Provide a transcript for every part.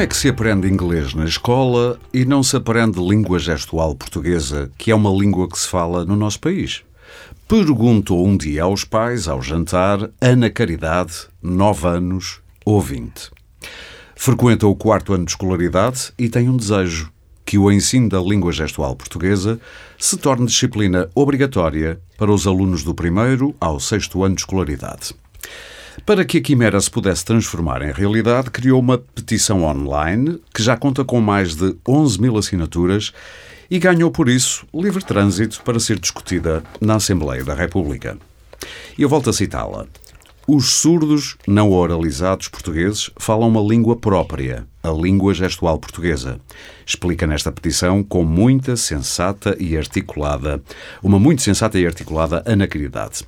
Como é que se aprende inglês na escola e não se aprende língua gestual portuguesa, que é uma língua que se fala no nosso país? Perguntou um dia aos pais, ao jantar, Ana Caridade, 9 anos, ouvinte. Frequenta o quarto ano de escolaridade e tem um desejo que o ensino da língua gestual portuguesa se torne disciplina obrigatória para os alunos do primeiro ao sexto ano de escolaridade. Para que a Quimera se pudesse transformar em realidade, criou uma petição online que já conta com mais de 11 mil assinaturas e ganhou por isso livre trânsito para ser discutida na Assembleia da República. E eu volto a citá-la. Os surdos não oralizados portugueses falam uma língua própria, a língua gestual portuguesa. Explica nesta petição com muita sensata e articulada, uma muito sensata e articulada anacridade.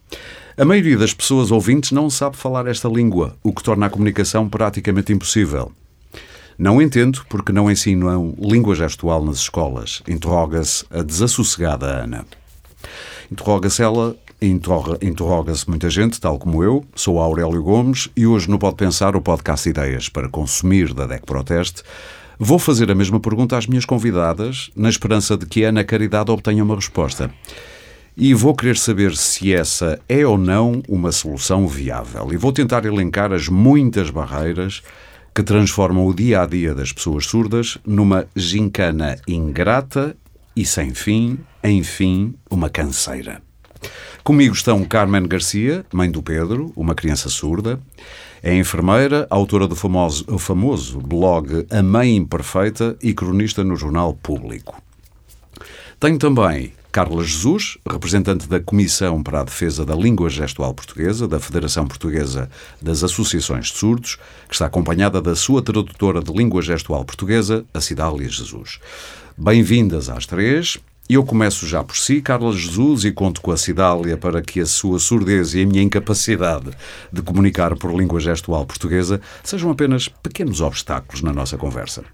A maioria das pessoas ouvintes não sabe falar esta língua, o que torna a comunicação praticamente impossível. Não entendo porque não ensinam língua gestual nas escolas, interroga-se a desassossegada Ana. Interroga-se ela, interroga-se muita gente, tal como eu, sou Aurélio Gomes e hoje no Pode Pensar, o podcast Ideias para consumir da DEC Proteste, vou fazer a mesma pergunta às minhas convidadas, na esperança de que Ana Caridade obtenha uma resposta e vou querer saber se essa é ou não uma solução viável. E vou tentar elencar as muitas barreiras que transformam o dia a dia das pessoas surdas numa gincana ingrata e sem fim, enfim, uma canseira. Comigo estão Carmen Garcia, mãe do Pedro, uma criança surda, é enfermeira, autora do famoso, famoso blog A Mãe Imperfeita e cronista no Jornal Público. Tenho também Carla Jesus, representante da Comissão para a Defesa da Língua Gestual Portuguesa, da Federação Portuguesa das Associações de Surdos, que está acompanhada da sua tradutora de Língua Gestual Portuguesa, a Cidália Jesus. Bem-vindas às três. Eu começo já por si, Carla Jesus, e conto com a Cidália para que a sua surdez e a minha incapacidade de comunicar por língua gestual portuguesa sejam apenas pequenos obstáculos na nossa conversa.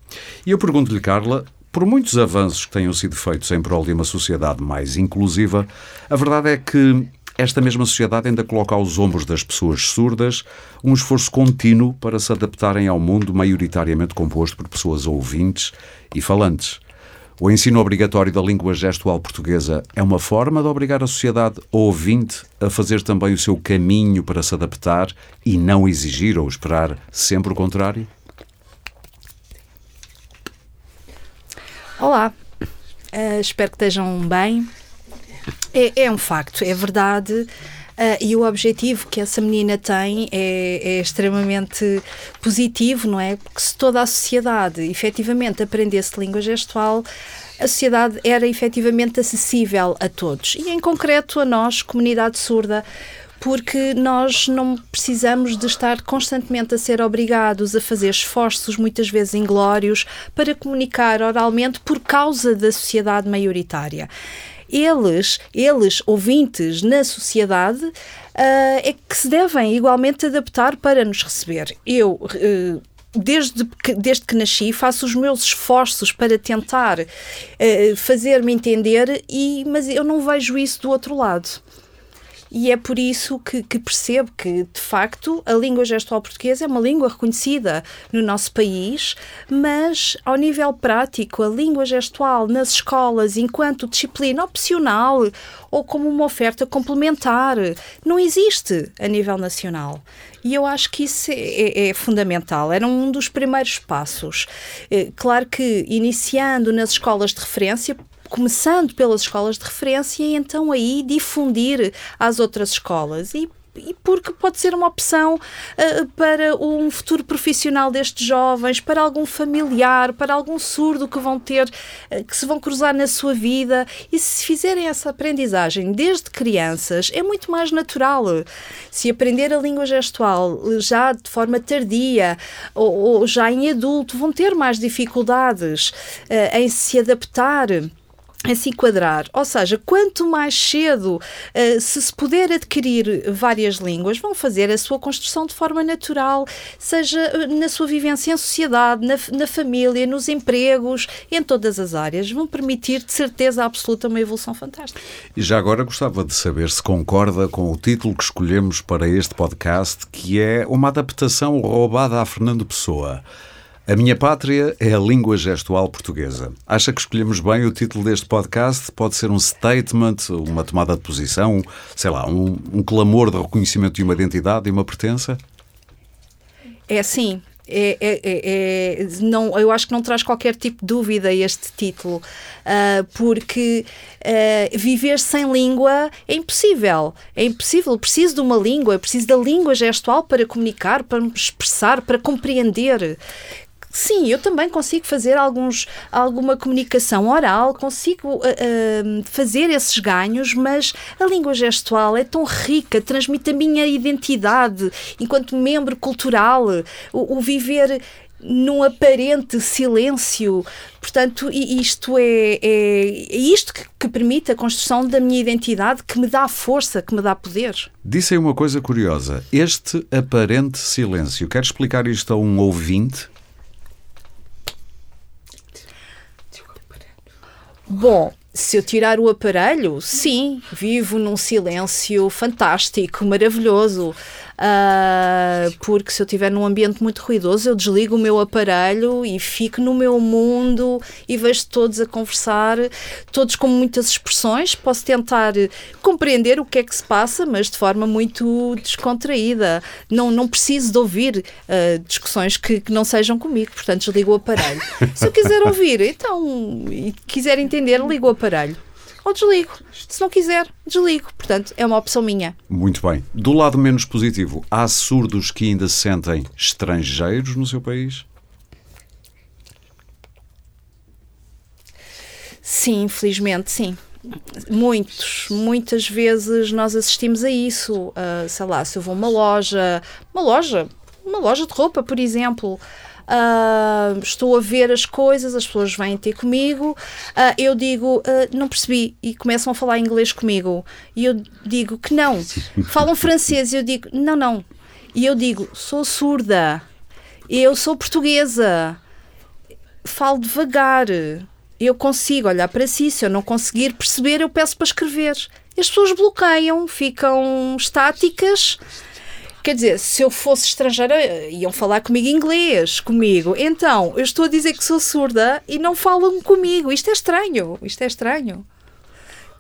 E eu pergunto-lhe, Carla, por muitos avanços que tenham sido feitos em prol de uma sociedade mais inclusiva, a verdade é que esta mesma sociedade ainda coloca aos ombros das pessoas surdas um esforço contínuo para se adaptarem ao mundo maioritariamente composto por pessoas ouvintes e falantes. O ensino obrigatório da língua gestual portuguesa é uma forma de obrigar a sociedade ouvinte a fazer também o seu caminho para se adaptar e não exigir ou esperar sempre o contrário? Olá, uh, espero que estejam bem. É, é um facto, é verdade. Uh, e o objetivo que essa menina tem é, é, extremamente positivo, não é? Porque se toda a sociedade efetivamente aprendesse língua gestual, a sociedade era efetivamente acessível a todos. E em concreto a nós, comunidade surda, porque nós não precisamos de estar constantemente a ser obrigados a fazer esforços, muitas vezes inglórios, para comunicar oralmente por causa da sociedade maioritária. Eles, eles, ouvintes na sociedade, uh, é que se devem igualmente adaptar para nos receber. Eu. Uh, desde que, desde que nasci, faço os meus esforços para tentar uh, fazer-me entender, e, mas eu não vejo isso do outro lado. E é por isso que, que, percebo que, de facto, a língua gestual portuguesa é uma língua reconhecida no nosso país, mas, ao nível prático, a língua gestual nas escolas, enquanto disciplina opcional ou como uma oferta complementar, não existe a nível nacional. E eu acho que isso é, é, é, fundamental. Era um dos primeiros passos. É, claro que, iniciando nas escolas de referência, começando pelas escolas de referência e então aí difundir às outras escolas. E e porque pode ser uma opção uh, para um futuro profissional destes jovens, para algum familiar, para algum surdo que vão ter, uh, que se vão cruzar na sua vida. E se fizerem essa aprendizagem desde crianças, é muito mais natural. Se aprender a língua gestual já de forma tardia ou, ou já em adulto, vão ter mais dificuldades uh, em se adaptar a se enquadrar. Ou seja, quanto mais cedo uh, se se puder adquirir várias línguas, vão fazer a sua construção de forma natural, seja eh, na sua vivência em sociedade, na, na família, nos empregos, em todas as áreas. Vão permitir, de certeza absoluta, uma evolução fantástica. E já agora gostava de saber se concorda com o título que escolhemos para este podcast, que é uma adaptação roubada a Fernando Pessoa. A minha pátria é a língua gestual portuguesa. Acha que escolhemos bem o título deste podcast? Pode ser um statement, uma tomada de posição, sei lá, um, um clamor de reconhecimento de uma identidade e uma pertença? É sim. É, é, é, é, não, eu acho que não traz qualquer tipo de dúvida este título, uh, porque uh, viver sem língua é impossível. É impossível. Preciso de uma língua, preciso da língua gestual para comunicar, para me expressar, para compreender. Sim, eu também consigo fazer alguns, alguma comunicação oral, consigo uh, uh, fazer esses ganhos, mas a língua gestual é tão rica, transmite a minha identidade enquanto membro cultural, o, o viver num aparente silêncio. Portanto, isto é, é, é isto que, que, permite a construção da minha identidade, que me dá força, que me dá poder. Disse aí uma coisa curiosa. Este aparente silêncio. Quer explicar isto a um ouvinte? Bom, se eu tirar o aparelho, sim, vivo num silêncio fantástico, maravilhoso. Uh, porque se eu estiver num ambiente muito ruidoso, eu desligo o meu aparelho e fico no meu mundo e vejo todos a conversar, todos com muitas expressões. Posso tentar compreender o que é que se passa, mas de forma muito descontraída. Não, não preciso de ouvir uh, discussões que, que, não sejam comigo, portanto, desligo o aparelho. se eu quiser ouvir, então, e quiser entender, ligo o aparelho ou desligo. Se não quiser, desligo. Portanto, é uma opção minha. Muito bem. Do lado menos positivo, há surdos que ainda se sentem estrangeiros no seu país? Sim, infelizmente, sim. Muitos, muitas vezes nós assistimos a isso. Uh, sei lá, se eu vou a uma loja, uma loja, uma loja de roupa, por exemplo, uh, estou a ver as coisas, as pessoas vêm ter comigo, uh, eu digo, uh, não percebi, e começam a falar inglês comigo, e eu digo que não. Falam francês, e eu digo, não, não. E eu digo, sou surda, eu sou portuguesa, falo devagar, eu consigo olhar para si, se eu não conseguir perceber, eu peço para escrever. As pessoas bloqueiam, ficam estáticas Quer dizer, se eu fosse estrangeira, iam falar comigo inglês, comigo. Então, eu estou a dizer que sou surda e não falam comigo. Isto é estranho. Isto é estranho.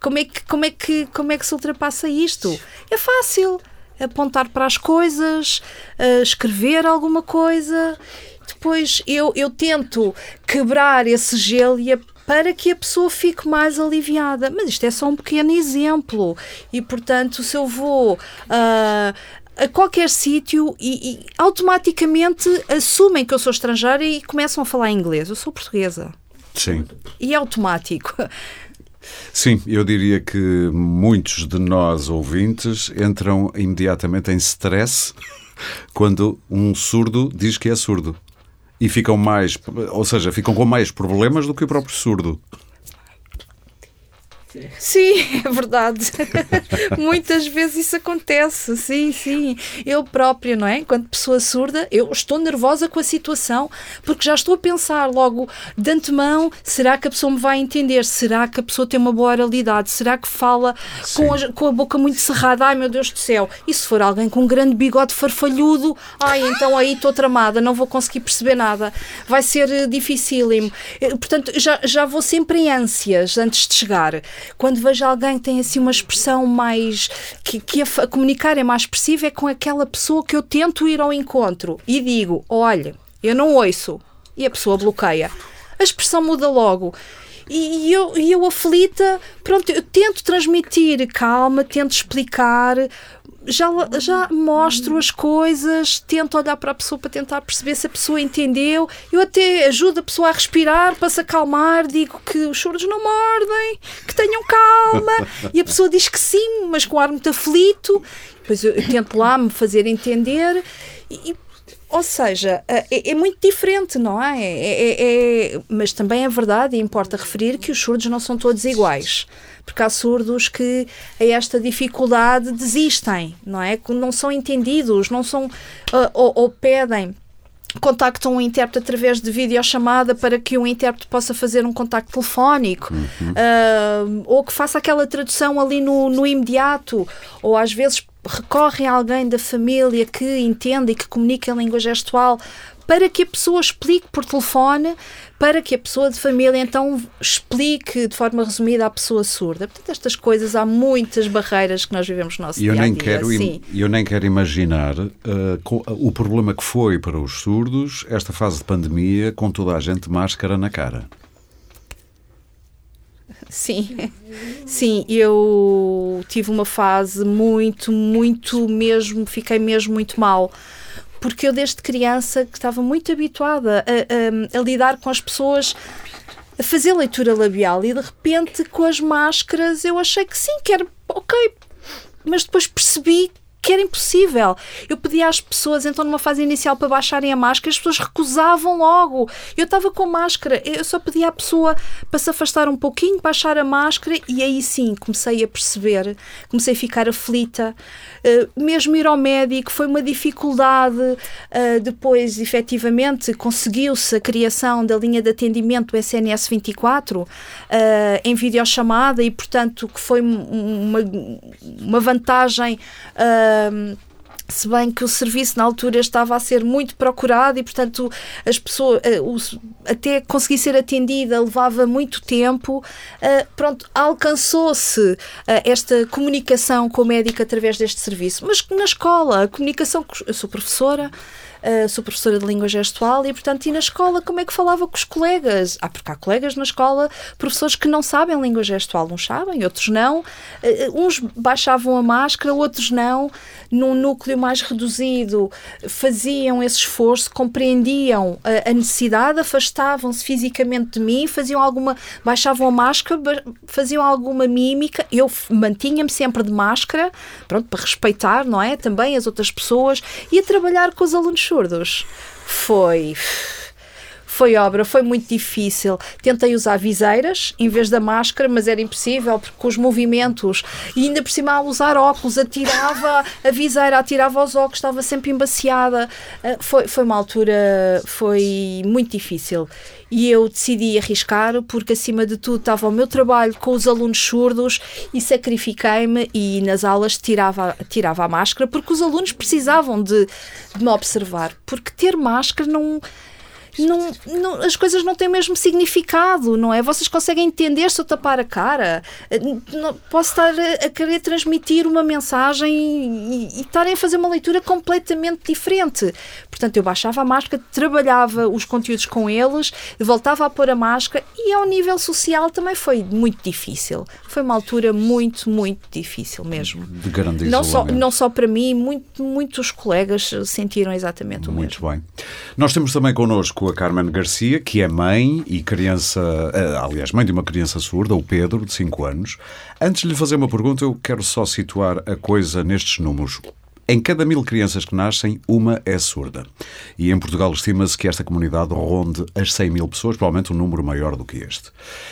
Como é que, como é que, como é que se ultrapassa isto? É fácil. Apontar para as coisas, uh, escrever alguma coisa. Depois eu, eu tento quebrar esse gelo e a para que a pessoa fique mais aliviada. Mas isto é só um pequeno exemplo. E, portanto, se eu vou uh, a qualquer sítio e, e, automaticamente assumem que eu sou estrangeira e começam a falar inglês. Eu sou portuguesa. Sim. E é automático. Sim, eu diria que muitos de nós ouvintes entram imediatamente em stress quando um surdo diz que é surdo. E ficam mais, ou seja, ficam com mais problemas do que o próprio surdo. Sim, é verdade. Muitas vezes isso acontece, sim, sim. Eu própria, não é? Enquanto pessoa surda, eu estou nervosa com a situação porque já estou a pensar logo de antemão: será que a pessoa me vai entender? Será que a pessoa tem uma boa oralidade? Será que fala com a, com a, boca muito cerrada? Ai meu Deus do céu! E se for alguém com um grande bigode farfalhudo? Ai, então aí estou tramada, não vou conseguir perceber nada. Vai ser eh, dificílimo. Eh, portanto, já, já vou sempre em ânsias antes de chegar quando vejo alguém que tem assim uma expressão mais. que, que a, a comunicar é mais expressiva, é com aquela pessoa que eu tento ir ao encontro e digo: olha, eu não ouço. E a pessoa bloqueia. A expressão muda logo. E eu, e eu aflita, pronto, eu tento transmitir calma, tento explicar, já, já mostro as coisas, tento olhar para a pessoa para tentar perceber se a pessoa entendeu. Eu até ajudo a pessoa a respirar para se acalmar, digo que os choros não mordem, que tenham calma. E a pessoa diz que sim, mas com ar muito aflito. Depois eu, eu tento lá me fazer entender. E, ou seja, é, é, muito diferente, não é? É, é? é, Mas também é verdade e importa referir que os surdos não são todos iguais. Porque há surdos que a esta dificuldade desistem, não é? Não são entendidos, não são. Uh, ou, ou pedem contactam um intérprete através de videochamada para que o intérprete possa fazer um contacto telefónico uhum. uh, ou que faça aquela tradução ali no, no imediato ou às vezes recorrem a alguém da família que entenda e que comunique em língua gestual para que a pessoa explique por telefone, para que a pessoa de família então explique de forma resumida à pessoa surda. Portanto, estas coisas, há muitas barreiras que nós vivemos no nosso dia a dia. Quero, sim. Eu nem quero imaginar uh, o problema que foi para os surdos esta fase de pandemia com toda a gente de máscara na cara. Sim, sim, eu tive uma fase muito, muito mesmo, fiquei mesmo muito mal. Porque eu desde criança que estava muito habituada a, a, a lidar com as pessoas a fazer leitura labial. E de repente com as máscaras eu achei que sim, que era ok, mas depois percebi que era impossível. Eu pedia às pessoas, então, numa fase inicial, para baixarem a máscara, as pessoas recusavam logo. Eu estava com máscara, eu só pedia à pessoa para se afastar um pouquinho, baixar a máscara, e aí sim comecei a perceber, comecei a ficar aflita. Uh, mesmo ir ao médico foi uma dificuldade. Uh, depois, efetivamente, conseguiu-se a criação da linha de atendimento SNS 24 uh, em videochamada, e, portanto, que foi uma, uma vantagem. Uh, se bem que o serviço na altura estava a ser muito procurado e, portanto, as pessoas uh, até conseguir ser atendida levava muito tempo. Uh, pronto, alcançou-se uh, esta comunicação com o médico através deste serviço. Mas na escola, a comunicação, eu sou professora uh, sou professora de língua gestual e, portanto, e na escola como é que falava com os colegas? Ah, porque há colegas na escola, professores que não sabem língua gestual, uns sabem, outros não. Uh, uns baixavam a máscara, outros não. Num núcleo mais reduzido, faziam esse esforço, compreendiam a, a necessidade, afastavam-se fisicamente de mim, faziam alguma, baixavam a máscara, faziam alguma mímica. Eu mantinha-me sempre de máscara, pronto, para respeitar, não é? Também as outras pessoas e a trabalhar com os alunos surdos foi foi obra, foi muito difícil. Tentei usar viseiras em vez da máscara, mas era impossível porque os movimentos e ainda por cima a usar óculos, atirava a viseira, atirava os óculos, estava sempre embaciada. Ah, foi, foi uma altura, foi muito difícil. E eu decidi arriscar porque, acima de tudo, estava o meu trabalho com os alunos surdos e sacrifiquei-me e nas aulas tirava, tirava a máscara porque os alunos precisavam de, de me observar. Porque ter máscara não não, não, as coisas não têm o mesmo significado, não é? Vocês conseguem entender se eu tapar a cara? Não, posso estar a, a, querer transmitir uma mensagem e, e estarem a fazer uma leitura completamente diferente. Portanto, eu baixava a máscara, trabalhava os conteúdos com eles, voltava a pôr a máscara e ao nível social também foi muito difícil. Foi uma altura muito, muito difícil mesmo. De grande não só Não só para mim, muito, muitos colegas sentiram exatamente o muito mesmo. Muito bem. Nós temos também connosco a Carmen Garcia, que é mãe e criança, eh, aliás, mãe de uma criança surda, o Pedro, de 5 anos. Antes de lhe fazer uma pergunta, eu quero só situar a coisa nestes números. Em cada mil crianças que nascem, uma é surda. E em Portugal estima-se que esta comunidade ronde as 100 mil pessoas, provavelmente um número maior do que este.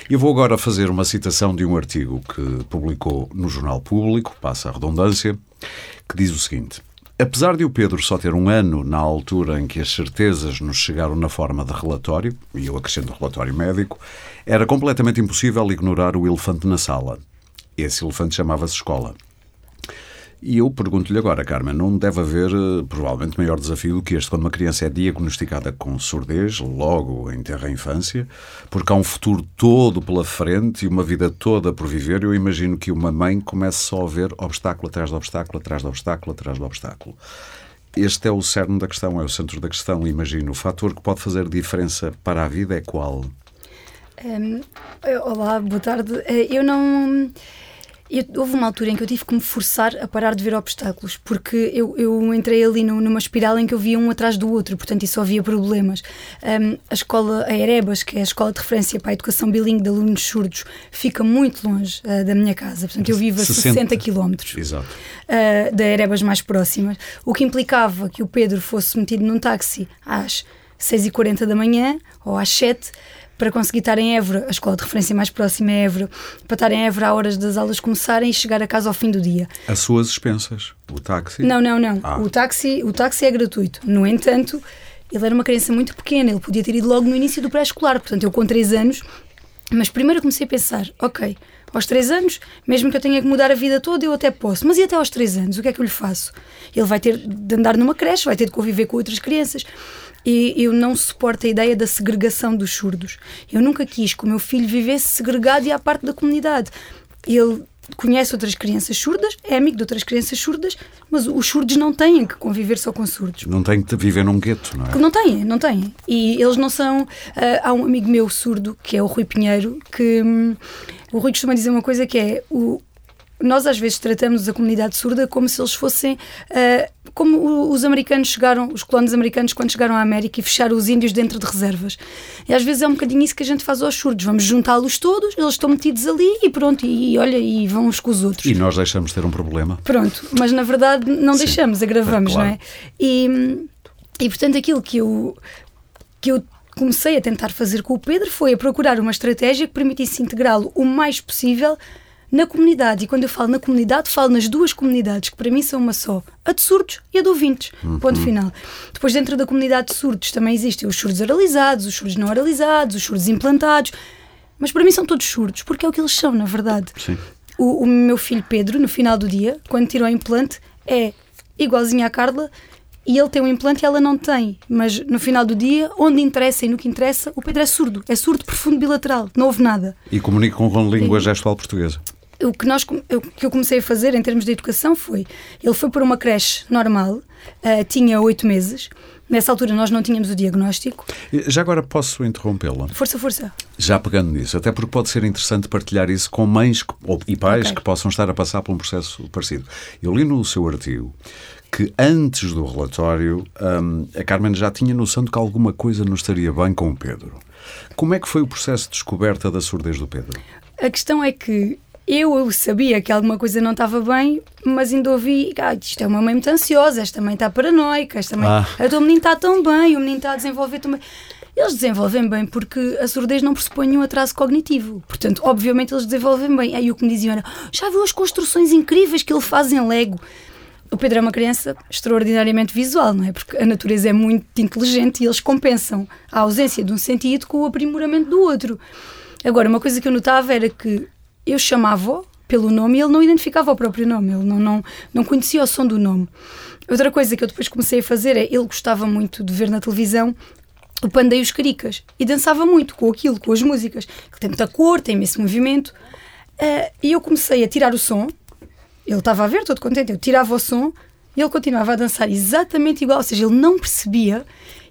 Eu vou agora fazer uma citação de um artigo que publicou no Jornal Público, passa a redundância, que diz o seguinte. Apesar de o Pedro só ter um ano na altura em que as certezas nos chegaram na forma de relatório, e eu acrescento relatório médico, era completamente impossível ignorar o elefante na sala. Esse elefante chamava-se escola. E eu pergunto-lhe agora, Carmen, não deve haver eh, provavelmente maior desafio do que este quando uma criança é diagnosticada com surdez, logo em terra infância, porque há um futuro todo pela frente e uma vida toda por viver. Eu imagino que uma mãe comece só a ver obstáculo atrás de obstáculo, atrás de obstáculo, atrás de obstáculo. Este é o cerne da questão, é o centro da questão, imagino. O fator que pode fazer diferença para a vida é qual? Um, olá, boa tarde. Eh, eu não eu, houve uma altura em que eu tive que me forçar a parar de ver obstáculos, porque eu, eu entrei ali no, numa espiral em que eu via um atrás do outro, portanto, isso só havia problemas. Um, a escola a Erebas, que é a escola de referência para a educação bilingue de alunos surdos, fica muito longe uh, da minha casa, portanto, eu vivo a 60, 60 quilómetros uh, da Erebas mais próximas, o que implicava que o Pedro fosse metido num táxi às 6h40 da manhã ou às 7 para conseguir estar em Évora, a escola de referência mais próxima é Évora, para estar em Évora à horas das aulas começarem e chegar a casa ao fim do dia. As suas expensas? O táxi? Não, não, não. Ah. O, táxi, o táxi é gratuito. No entanto, ele era uma criança muito pequena, ele podia ter ido logo no início do pré-escolar, portanto, eu com 3 anos. Mas primeiro comecei a pensar: ok, Aos três anos, mesmo que eu tenha que mudar a vida toda, eu até posso. Mas e até aos três anos, o que é que eu lhe faço? Ele vai ter de andar numa creche, vai ter de conviver com outras crianças. E eu não suporto a ideia da segregação dos surdos. Eu nunca quis que o meu filho vivesse segregado e à parte da comunidade. Ele conhece outras crianças surdas, é amigo de outras crianças surdas, mas os surdos não têm que conviver só com surdos. Não têm que viver num gueto, não é? Não têm, não têm. E eles não são. Uh, há um amigo meu surdo, que é o Rui Pinheiro, que um, o Rui costuma dizer uma coisa que é o, nós às vezes tratamos a comunidade surda como se eles fossem uh, como os americanos chegaram, os colonos americanos quando chegaram à América e fecharam os índios dentro de reservas. E às vezes é um bocadinho isso que a gente faz aos surdos. Vamos juntá-los todos, eles estão metidos ali e pronto, e, e, olha, e vão uns com os outros. E nós deixamos ter um problema. Pronto, mas na verdade não Sim, deixamos, agravamos, é, claro. não é? E, e portanto aquilo que eu, que eu comecei a tentar fazer com o Pedro foi a procurar uma estratégia que permitisse integrá-lo o mais possível na comunidade. E quando eu falo na comunidade, falo nas duas comunidades, que para mim são uma só: a de surdos e a de ouvintes. Uhum. Ponto final. Depois, dentro da comunidade de surdos, também existem os surdos oralizados, os surdos não oralizados, os surdos implantados. Mas para mim são todos surdos, porque é o que eles são, na verdade. Sim. O, o meu filho Pedro, no final do dia, quando tirou o implante, é igualzinho à Carla e ele tem um implante e ela não tem. Mas no final do dia, onde interessa e no que interessa, o Pedro é surdo. É surdo profundo bilateral, não ouve nada. E comunica com língua gestual portuguesa o que, nós, o que eu comecei a fazer em termos de educação foi: ele foi para uma creche normal, uh, tinha oito meses. Nessa altura nós não tínhamos o diagnóstico. Já agora posso interrompê-la? Força, força. Já pegando nisso, até porque pode ser interessante partilhar isso com mães que, ou, e pais okay. que possam estar a passar por um processo parecido. Eu li no seu artigo que antes do relatório um, a Carmen já tinha noção de que alguma coisa não estaria bem com o Pedro. Como é que foi o processo de descoberta da surdez do Pedro? A questão é que eu sabia que alguma coisa não estava bem, mas ainda ouvi, ah, isto é uma mãe muito ansiosa, esta mãe está paranoica, esta mãe, ah. o menino está tão bem, o menino está a desenvolver tão bem. Eles desenvolvem bem porque a surdez não pressupõe um atraso cognitivo. Portanto, obviamente eles desenvolvem bem. Aí o que me diziam era, já viu as construções incríveis que ele faz em Lego? O Pedro é uma criança extraordinariamente visual, não é? Porque a natureza é muito inteligente e eles compensam a ausência de um sentido com o aprimoramento do outro. Agora, uma coisa que eu notava era que eu chamava-o pelo nome e ele não identificava o próprio nome, ele não, não, não conhecia o som do nome. Outra coisa que eu depois comecei a fazer é, ele gostava muito de ver na televisão o Panda e os Caricas e dançava muito com aquilo, com as músicas. Ele tem muita cor, tem esse movimento. Uh, e eu comecei a tirar o som, ele estava a ver, todo contente, eu tirava o som e ele continuava a dançar exatamente igual, ou seja, ele não percebia.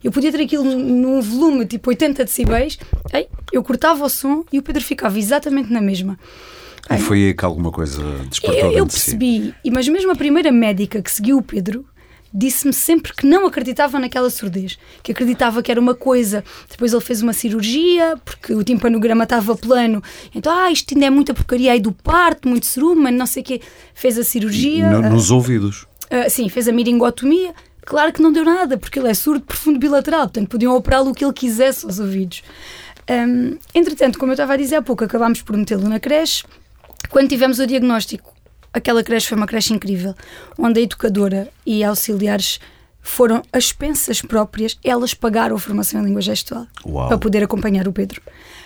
Eu podia ter aquilo num volume tipo 80 decibéis, eu cortava o som e o Pedro ficava exatamente na mesma. E foi aí que alguma coisa despertou Eu, eu percebi, si. mas mesmo a primeira médica que seguiu o Pedro disse-me sempre que não acreditava naquela surdez, que acreditava que era uma coisa. Depois ele fez uma cirurgia, porque o timpanograma estava plano. Então, ah, isto ainda é muita porcaria aí do parto, muito cerumen, não sei o quê. Fez a cirurgia. No, nos ouvidos. Uh, sim, fez a miringotomia. Claro que não deu nada, porque ele é surdo profundo bilateral, portanto podiam operá-lo o que ele quisesse aos ouvidos. Um, entretanto, como eu estava a dizer há pouco, acabámos por metê-lo na creche. Quando tivemos o diagnóstico, aquela creche foi uma creche incrível, onde a educadora e auxiliares foram as pensas próprias, elas pagaram a formação em língua gestual Uau. para poder acompanhar o Pedro.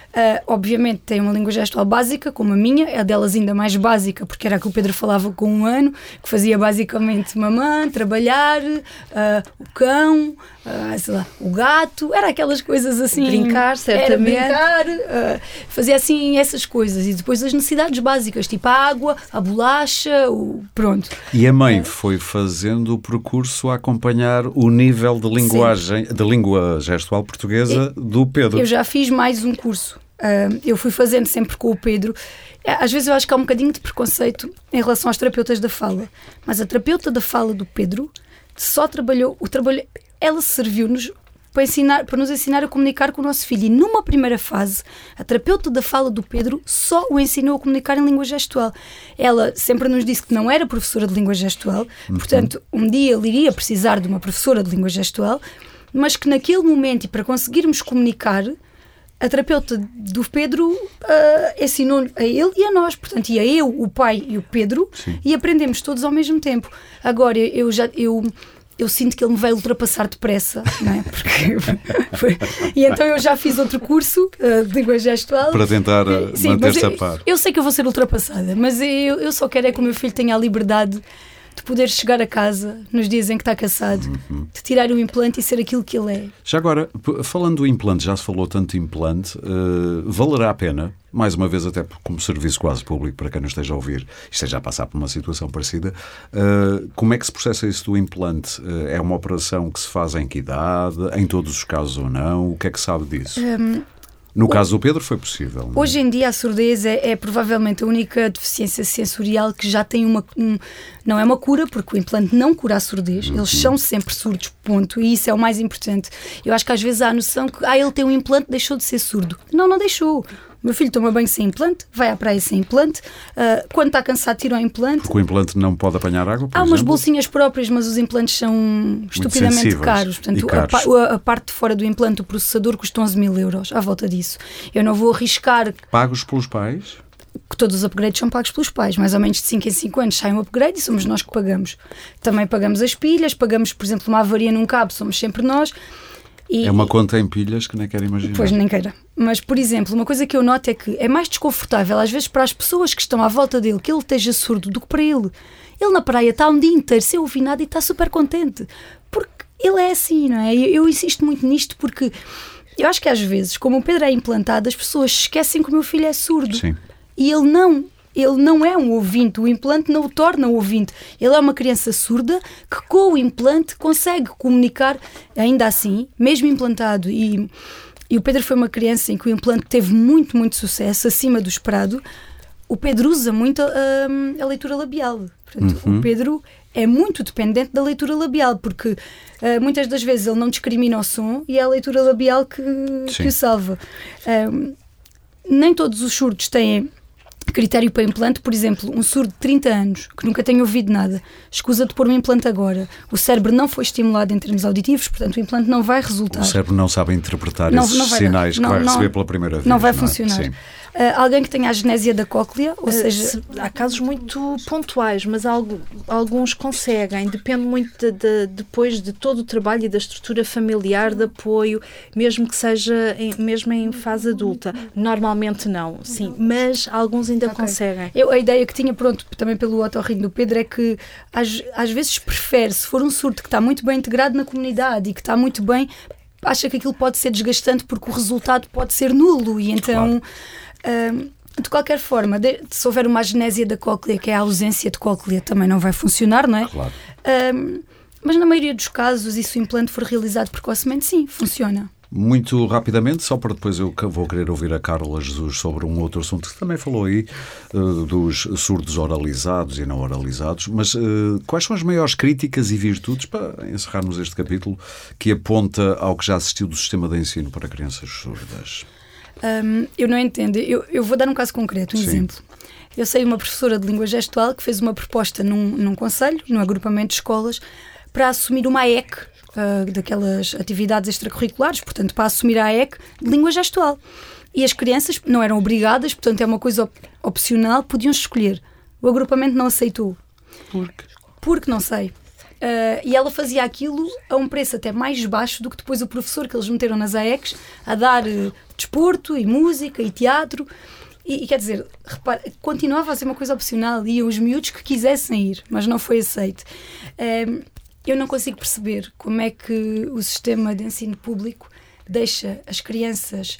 Uh, obviamente tem uma língua gestual básica, como a minha, é a delas ainda mais básica, porque era a que o Pedro falava com um ano, que fazia basicamente mamã, trabalhar, uh, o cão, uh, sei lá, o gato, era aquelas coisas assim. Brincar, certamente. Era brincar, fazia assim essas coisas. E depois as necessidades básicas, tipo a água, a bolacha, o pronto. E a mãe foi fazendo o percurso a acompanhar o nível de linguagem, Sim. de língua gestual portuguesa eu, do Pedro. Eu já fiz mais um curso Uh, eu fui fazendo sempre com o Pedro. É, às vezes eu acho que há um bocadinho de preconceito em relação aos terapeutas da fala, mas a terapeuta da fala do Pedro só trabalhou, o trabalho, ela serviu-nos para, ensinar, para nos ensinar a comunicar com o nosso filho. E numa primeira fase, a terapeuta da fala do Pedro só o ensinou a comunicar em língua gestual. Ela sempre nos disse que não era professora de língua gestual, uhum. portanto, um dia ele iria precisar de uma professora de língua gestual, mas que naquele momento, e para conseguirmos comunicar, a terapeuta do Pedro uh, ensinou a ele e a nós, portanto, ia eu, o pai e o Pedro, Sim. e aprendemos todos ao mesmo tempo. Agora, eu já eu eu sinto que ele me vai ultrapassar depressa, não é? Porque foi... E então eu já fiz outro curso uh, de língua gestual. Para tentar manter-se a par. Eu sei que eu vou ser ultrapassada, mas eu, eu só quero é que o meu filho tenha a liberdade de poder chegar a casa nos dias em que está cansado, uhum. de tirar o implante e ser aquilo que ele é. Já agora, falando do implante, já se falou tanto de implante, uh, valerá a pena, mais uma vez, até como serviço quase público para quem não esteja a ouvir e esteja a passar por uma situação parecida, uh, como é que se processa isso do implante? Uh, é uma operação que se faz em que idade? Em todos os casos ou não? O que é que sabe disso? Um, no caso do Pedro foi possível. É? Hoje em dia a surdez é, é, provavelmente a única deficiência sensorial que já tem uma. Um, não é uma cura, porque o implante não cura a surdez, uhum. eles são sempre surdos, ponto. E isso é o mais importante. Eu acho que às vezes há a noção que ah, ele tem um implante, deixou de ser surdo. Não, não deixou meu filho toma banho sem implante, vai à praia sem implante, uh, quando está cansado tira o implante. Porque o implante não pode apanhar água, Há umas bolsinhas próprias, mas os implantes são estupidamente caros. Portanto, caros. A, a, parte de fora do implante, o processador, custa 11 mil euros, à volta disso. Eu não vou arriscar... Pagos pelos pais? que todos os upgrades são pagos pelos pais. Mais ou menos de 5 em 5 anos sai um upgrade e somos nós que pagamos. Também pagamos as pilhas, pagamos, por exemplo, uma avaria num cabo, somos sempre nós. E, é uma conta em pilhas que nem quero imaginar. Pois, nem queira. Mas, por exemplo, uma coisa que eu noto é que é mais desconfortável, às vezes, para as pessoas que estão à volta dele, que ele esteja surdo, do que para ele. Ele na praia está um dia inteiro sem ouvir nada e está super contente. Porque ele é assim, não é? Eu, eu insisto muito nisto porque eu acho que às vezes, como o Pedro é implantado, as pessoas esquecem que o meu filho é surdo. Sim. E ele não ele não é um ouvinte, o implante não o torna um ouvinte. Ele é uma criança surda que com o implante consegue comunicar, ainda assim, mesmo implantado. E, e o Pedro foi uma criança em que o implante teve muito, muito sucesso, acima do esperado. O Pedro usa muito a, a leitura labial. Portanto, uhum. O Pedro é muito dependente da leitura labial, porque uh, muitas das vezes ele não discrimina o som e é a leitura labial que, que o salva. Uh, nem todos os surdos têm critério para implante, por exemplo, um surdo de 30 anos que nunca tenha ouvido nada, escusa de pôr um implante agora. O cérebro não foi estimulado em termos auditivos, portanto o implante não vai resultar. O cérebro não sabe interpretar não, esses não sinais dar. que não, vai receber pela primeira vez. Não vai não é? funcionar. É? Uh, alguém que tenha a genésia da cóclea, ou uh, seja. Se, há casos muito pontuais, mas algo, alguns conseguem, depende muito de, de, depois de todo o trabalho e da estrutura familiar de apoio, mesmo que seja em, mesmo em fase adulta. Normalmente não, sim, mas alguns ainda okay. conseguem. Eu, a ideia que tinha, pronto, também pelo otorrino do Pedro, é que às, às vezes prefere, se for um surto que está muito bem integrado na comunidade e que está muito bem acha que aquilo pode ser desgastante porque o resultado pode ser nulo e então claro de qualquer forma, de, se houver uma genésia da cóclea, que é a ausência de cóclea, também não vai funcionar, não é? Claro. mas na maioria dos casos, e se o implante for realizado precocemente, sim, funciona. Muito rapidamente, só para depois eu vou querer ouvir a Carla Jesus sobre um outro assunto que também falou aí, uh, dos surdos oralizados e não oralizados, mas uh, quais são as maiores críticas e virtudes, para encerrarmos este capítulo, que aponta ao que já assistiu do sistema de ensino para crianças surdas? Um, eu não entendo. Eu, eu, vou dar um caso concreto, um Sim. exemplo. Eu sei uma professora de língua gestual que fez uma proposta num, num conselho, num agrupamento de escolas, para assumir uma EC, uh, daquelas atividades extracurriculares, portanto, para assumir a EC de língua gestual. E as crianças não eram obrigadas, portanto, é uma coisa op opcional, podiam escolher. O agrupamento não aceitou. Por quê? Porque não sei. Uh, e ela fazia aquilo a um preço até mais baixo do que depois o professor que eles meteram nas AECs a dar uh, desporto e música e teatro. E, e, quer dizer, repara, continuava a ser uma coisa opcional, iam os miúdos que quisessem ir, mas não foi aceito. Uh, eu não consigo perceber como é que o sistema de ensino público deixa as crianças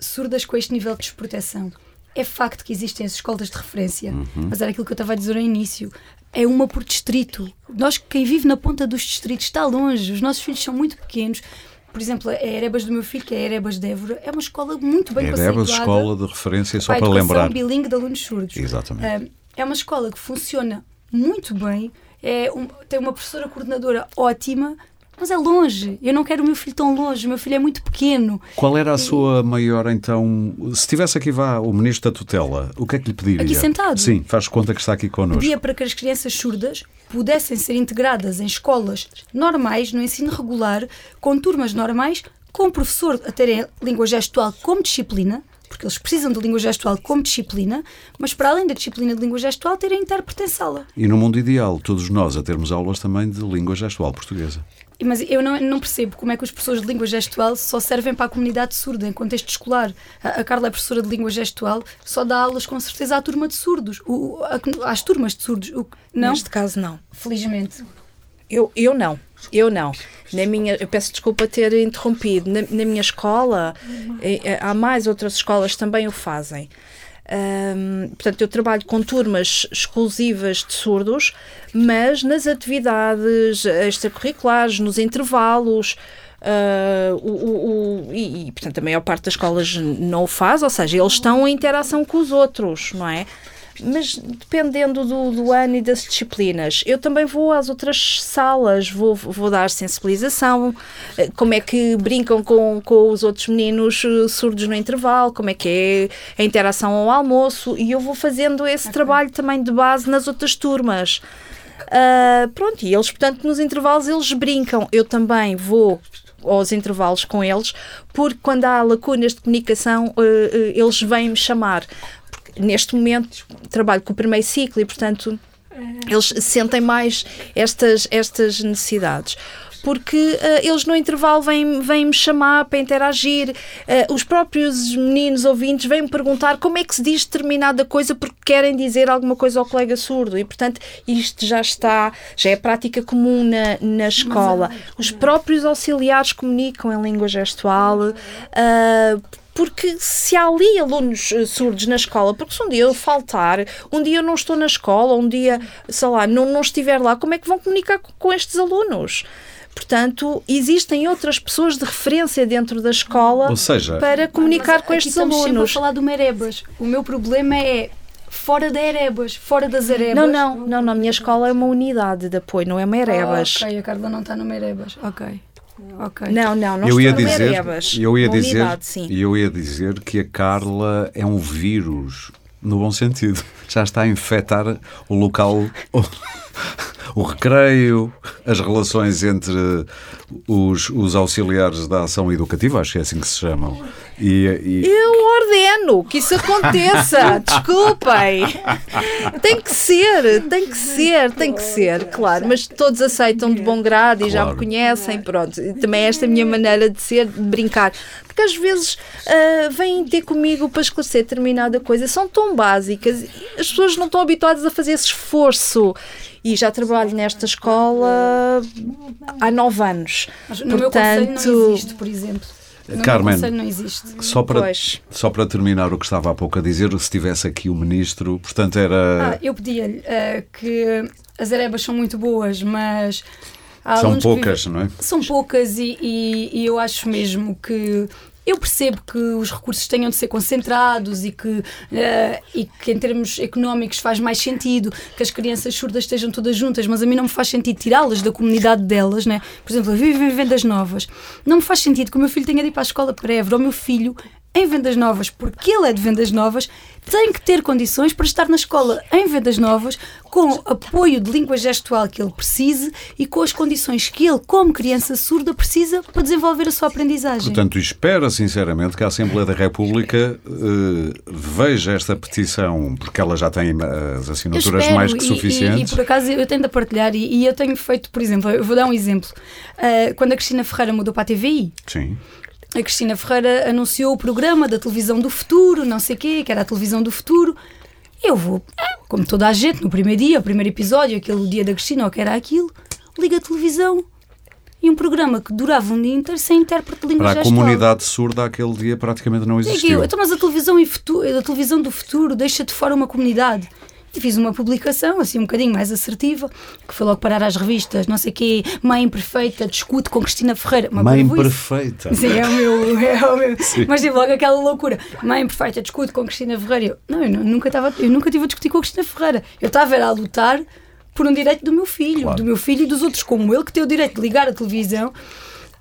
surdas com este nível de desproteção. É facto que existem as escolas de referência, uhum. mas era aquilo que eu estava a dizer ao início é uma por distrito. Nós, quem vive na ponta dos distritos, está longe. Os nossos filhos são muito pequenos. Por exemplo, a Erebas do meu filho, que é a Erebas de Évora, é uma escola muito bem Erebas, conceituada. escola de referência, só para, para lembrar. bilingue de alunos surdos. Exatamente. É uma escola que funciona muito bem, é um, tem uma professora coordenadora ótima, mas é longe. Eu não quero o meu filho tão longe. O meu filho é muito pequeno. Qual era a sua maior, então. Se tivesse aqui vá o ministro da tutela, o que é que lhe pediria? Aqui sentado. Sim, faz conta que está aqui connosco. Pedia para que as crianças surdas pudessem ser integradas em escolas normais, no ensino regular, com turmas normais, com o professor a terem língua gestual como disciplina, porque eles precisam de língua gestual como disciplina, mas para além da disciplina de língua gestual, terem intérprete em sala. E no mundo ideal, todos nós a termos aulas também de língua gestual portuguesa. Mas eu não, não, percebo como é que os professores de língua gestual só servem para a comunidade surda em contexto escolar. A, a Carla é professora de língua gestual, só dá aulas com certeza à turma de surdos, o, a, às turmas de surdos. O, não? Neste caso, não. Felizmente. Eu, eu não. Eu não. Na minha, eu peço desculpa ter interrompido. Na, na minha escola, eh, há mais outras escolas que também o fazem. Um, portanto, eu trabalho com turmas exclusivas de surdos, mas nas atividades extracurriculares, nos intervalos, Uh, o, o, o, e, portanto, a maior parte das escolas não o faz, ou seja, eles estão em interação com os outros, não é? Mas dependendo do, do, ano e das disciplinas, eu também vou às outras salas, vou, vou dar sensibilização, eh, como é que brincam com, com os outros meninos eh, surdos no intervalo, como é que é a interação ao almoço, e eu vou fazendo esse okay. trabalho também de base nas outras turmas. Uh, pronto, e eles, portanto, nos intervalos eles brincam. Eu também vou aos intervalos com eles, porque quando há lacunas de comunicação, uh, uh, eles vêm-me chamar neste momento trabalho com o primeiro ciclo e, portanto, eles sentem mais estas, estas necessidades porque uh, eles no intervalo vêm, vêm me chamar para interagir. Uh, os próprios meninos ouvintes vêm me perguntar como é que se diz determinada coisa porque querem dizer alguma coisa ao colega surdo e, portanto, isto já está, já é prática comum na, na escola. Os próprios auxiliares comunicam em língua gestual. Uh, porque se há ali alunos eh, surdos na escola, porque se um dia eu faltar, um dia eu não estou na escola, um dia, sei lá, não, não estiver lá, como é que vão comunicar com, com estes alunos? Portanto, existem outras pessoas de referência dentro da escola seja, para comunicar com estes alunos. Estamos a falar do Merebas. O meu problema é fora da Erebas, fora das Erebas. Não, não, não, não. A minha escola é uma unidade de apoio, não é uma Erebas. Ah, ok, a Carla não está no Merebas. Ok. Okay. Não, não, não eu ia dizer, eu ia dizer, unidade, eu ia dizer que a Carla é um vírus no bom sentido. Já está a infectar o local, o, recreio, as relações entre os, os auxiliares da ação educativa, acho que é assim que se chamam. E, e... Eu ordeno que isso aconteça. Desculpem. Tem que ser, tem que ser, tem que ser, claro. Mas todos aceitam de bom grado e claro. já me conhecem. Pronto. Também é esta a minha maneira de ser, de brincar. Porque às vezes uh, vêm ter comigo para esclarecer determinada coisa. São tão básicas. As pessoas não estão habituadas a fazer esse esforço e já trabalho nesta escola há nove anos. Mas no Portanto, meu conselho não existe, por exemplo. No Carmen, não existe. Só para, só para terminar o que estava há pouco a dizer, se tivesse aqui o ministro, portanto era. Ah, eu pedia-lhe uh, que as arebas são muito boas, mas. São poucas, não é? São poucas e, e, e eu acho mesmo que eu percebo que os recursos tenham de ser concentrados e que, uh, e que, em termos económicos, faz mais sentido que as crianças surdas estejam todas juntas, mas a mim não me faz sentido tirá-las da comunidade delas, né? Por exemplo, vivo em vendas novas. Não me faz sentido que o meu filho tenha de ir para a escola para Évora, ou o meu filho em vendas novas, porque ele é de vendas novas, tem que ter condições para estar na escola em vendas novas, com apoio de língua gestual que ele precise e com as condições que ele, como criança surda, precisa para desenvolver a sua aprendizagem. Portanto, espera sinceramente que a Assembleia da República uh, veja esta petição, porque ela já tem as assinaturas mais que suficientes. E, e, por acaso eu tento a partilhar e, e, eu tenho feito, por exemplo, eu vou dar um exemplo. Uh, quando a Cristina Ferreira mudou para a TVI, Sim a Cristina Ferreira anunciou o programa da televisão do futuro, não sei o quê, que era a televisão do futuro. Eu vou, como toda a gente, no primeiro dia, o primeiro episódio, aquele dia da Cristina, ou que era aquilo, liga a televisão. E um programa que durava um dia inteiro sem intérprete de língua Para a gestual. comunidade surda, aquele dia praticamente não existiu. Então, mas a televisão, a televisão do futuro deixa de fora uma comunidade e fiz uma publicação, assim, um bocadinho mais assertiva, que foi logo parar às revistas, não sei o quê, Mãe Perfeita, discute com Cristina Ferreira. Uma Mãe Perfeita. Sim, é o meu. É o meu. Mas tive logo aquela loucura. Mãe Perfeita, discute com Cristina Ferreira. Eu, não, eu nunca, estava, eu nunca tive a discutir com a Cristina Ferreira. Eu estava a lutar por um direito do meu filho, claro. do meu filho e dos outros como ele, que tem o direito de ligar a televisão.